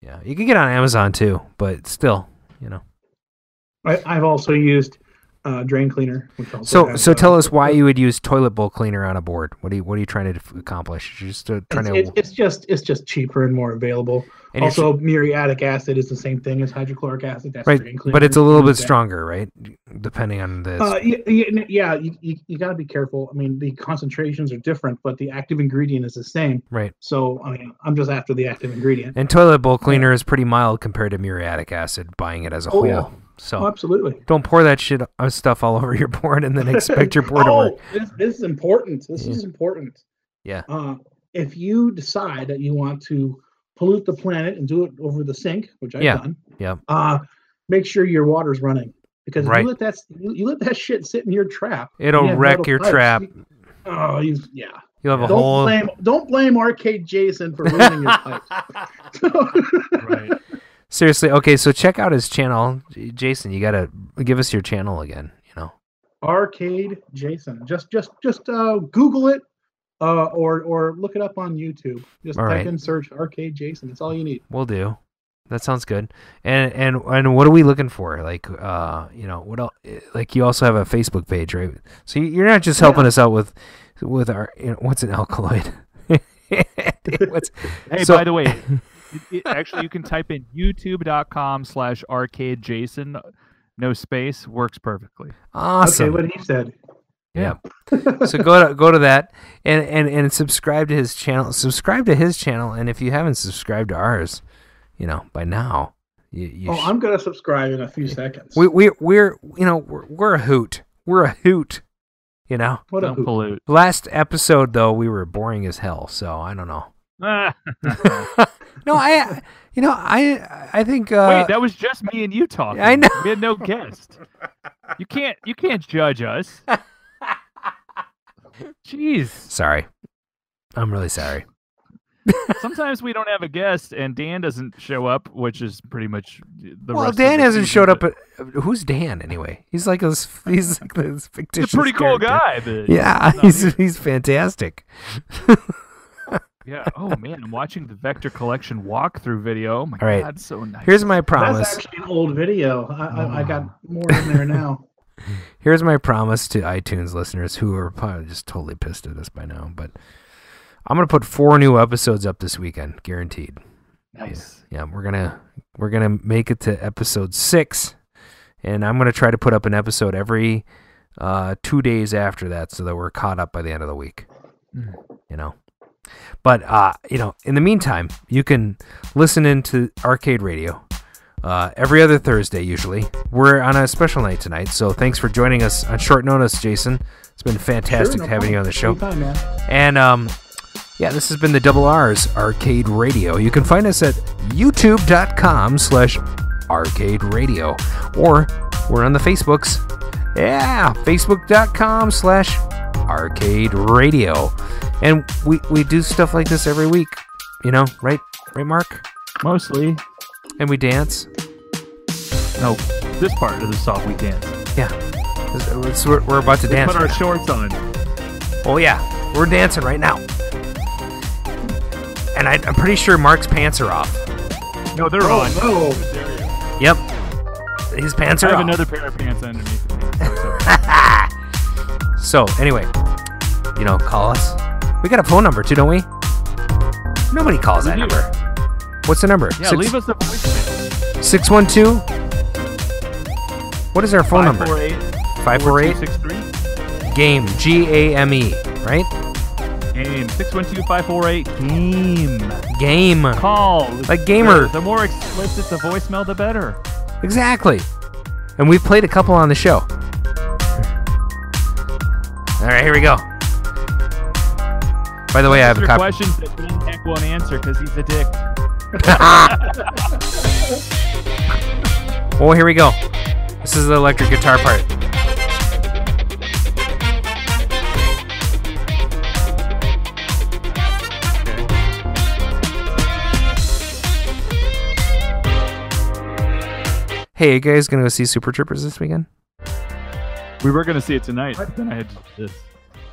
Yeah, you can get on Amazon too, but still, you know. I, I've also used uh, drain cleaner. So, has, so uh, tell us why you would use toilet bowl cleaner on a board. What are you, what are you trying to accomplish? You're just uh, trying It's, to. it's, it's just it's just cheaper and more available. And also, muriatic acid is the same thing as hydrochloric acid. That's right, but it's a little bit stronger, right? Depending on the. Uh, yeah, yeah, yeah, you, you, you got to be careful. I mean, the concentrations are different, but the active ingredient is the same. right. So, I mean, I'm just after the active ingredient. And toilet bowl cleaner is pretty mild compared to muriatic acid. Buying it as a Oh, whole, yeah. So Oh, absolutely. don't pour that shit uh, stuff all over your board and then expect your board to work. oh, this, this is important. This Yeah. is important. Yeah. Uh, if you decide that you want to pollute the planet and do it over the sink, which I've Yeah. done, Yeah. uh, make sure your water's running because if Right. you let that you, you let that shit sit in your trap, It'll you wreck your pipes, trap. you- oh, you, yeah. You'll have a Don't whole. blame don't blame Arcade Jason for ruining your pipes. Right. Seriously, okay, so check out his channel, Jason. You gotta give us your channel again. You know. Arcade Jason. Just just just uh, Google it, uh, or or look it up on YouTube. Just All type right. in search Arcade Jason. That's all you need. We'll do. That sounds good. And and and what are we looking for? Like uh, you know, what else? Like you also have a Facebook page, right? So you- you're not just helping us out with with our you know, what's an alkaloid? what's Hey, so- by the way, it, it- actually, you can type in youtube.com slash arcade jason, no space, works perfectly. awesome. Okay, what he said. Yeah. so go to go to that and, and and subscribe to his channel. Subscribe to his channel, and if you haven't subscribed to ours, you know by now, you, you Oh, sh- I'm gonna subscribe in a few seconds. we we we're you know we're, we're a hoot. We're a hoot. You know. what a Don't hoot. pollute. Last episode though, we were boring as hell. So I don't know. No, I you know I I think uh, Wait, that was just me and you talking. I know. We had no guest. You can't you can't judge us. Jeez. sorry. I'm really sorry. Sometimes we don't have a guest and Dan doesn't show up, which is pretty much the well, rest of Dan the hasn't season, showed up. but At, who's Dan anyway? He's like this. He's like this fictitious. He's a pretty cool character. guy, but Yeah, not he's he's fantastic. Yeah. Oh man, I'm watching the Vector Collection walkthrough video. Oh my All right. god, so nice. Here's my promise. That's promise. actually an old video. I, I, I got more in there now. Here's my promise to iTunes listeners who are probably just totally pissed at us by now. But I'm gonna put four new episodes up this weekend, guaranteed. nice. Yeah, we're gonna we're gonna make it to episode six, and I'm gonna try to put up an episode every uh, two days after that, so that we're caught up by the end of the week. Mm. You know, but uh, you know, in the meantime, you can listen into Arcade Radio uh, every other Thursday. Usually, we're on a special night tonight, so thanks for joining us on short notice, Jason. It's been fantastic Sure, no having you on the show. problem. And um, yeah, this has been the Double R's Arcade Radio. You can find us at youtube.com slash arcade radio. Or we're on the Facebooks. Yeah, facebook.com slash arcade radio. And we we do stuff like this every week. You know, right? Right, Mark? Mostly. And we dance. No, this part of the song we dance. Yeah. It's- it's- we're, we're about to We dance. put our right now. shorts on. Oh yeah, we're dancing right now. And I, I'm pretty sure Mark's pants are off. No, they're Oh, on. no. Yep, his pants I are have off. another pair of pants underneath. So anyway, you know, call us. We got a phone number too, don't we? Nobody calls We that do. number. What's the number? Yeah, leave us a voicemail. Six one two. What is our phone number? 548 Five four eight game G A M E right? Game 612-548 game. Game. Call. Like gamer. The, the more explicit the voicemail, the better. Exactly. And we've played a couple on the show. All right, here we go. By the way, I have a copy. questions that Ben Heck won't answer because he's a dick. Oh, here we go. This is the electric guitar part. Hey, you guys gonna go see Super Troopers this weekend? We were gonna see it tonight, but then I had to do this.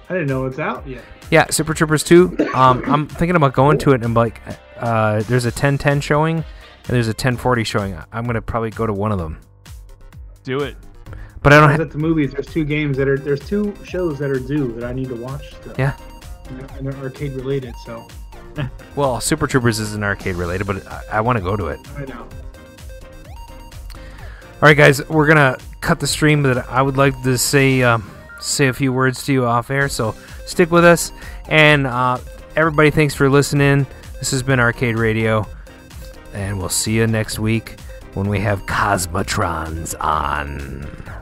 I didn't know it's out yet. Yeah, Super Troopers 2. Um, I'm thinking about going to it and like, uh, there's a 1010 showing and there's a 1040 showing. I'm gonna probably go to one of them. Do it. But I I don't. was Ha- at the movies. There's two games that are there's two shows that are due that I need to watch. Still. Yeah. And they're, and they're arcade related, so well, Super Troopers isn't arcade related, but I, I want to go to it. I know. All right, guys, we're gonna cut the stream, but I would like to say um, say a few words to you off air. So stick with us, and uh, everybody, thanks for listening. This has been Arcade Radio, and we'll see you next week when we have Cosmotrons on.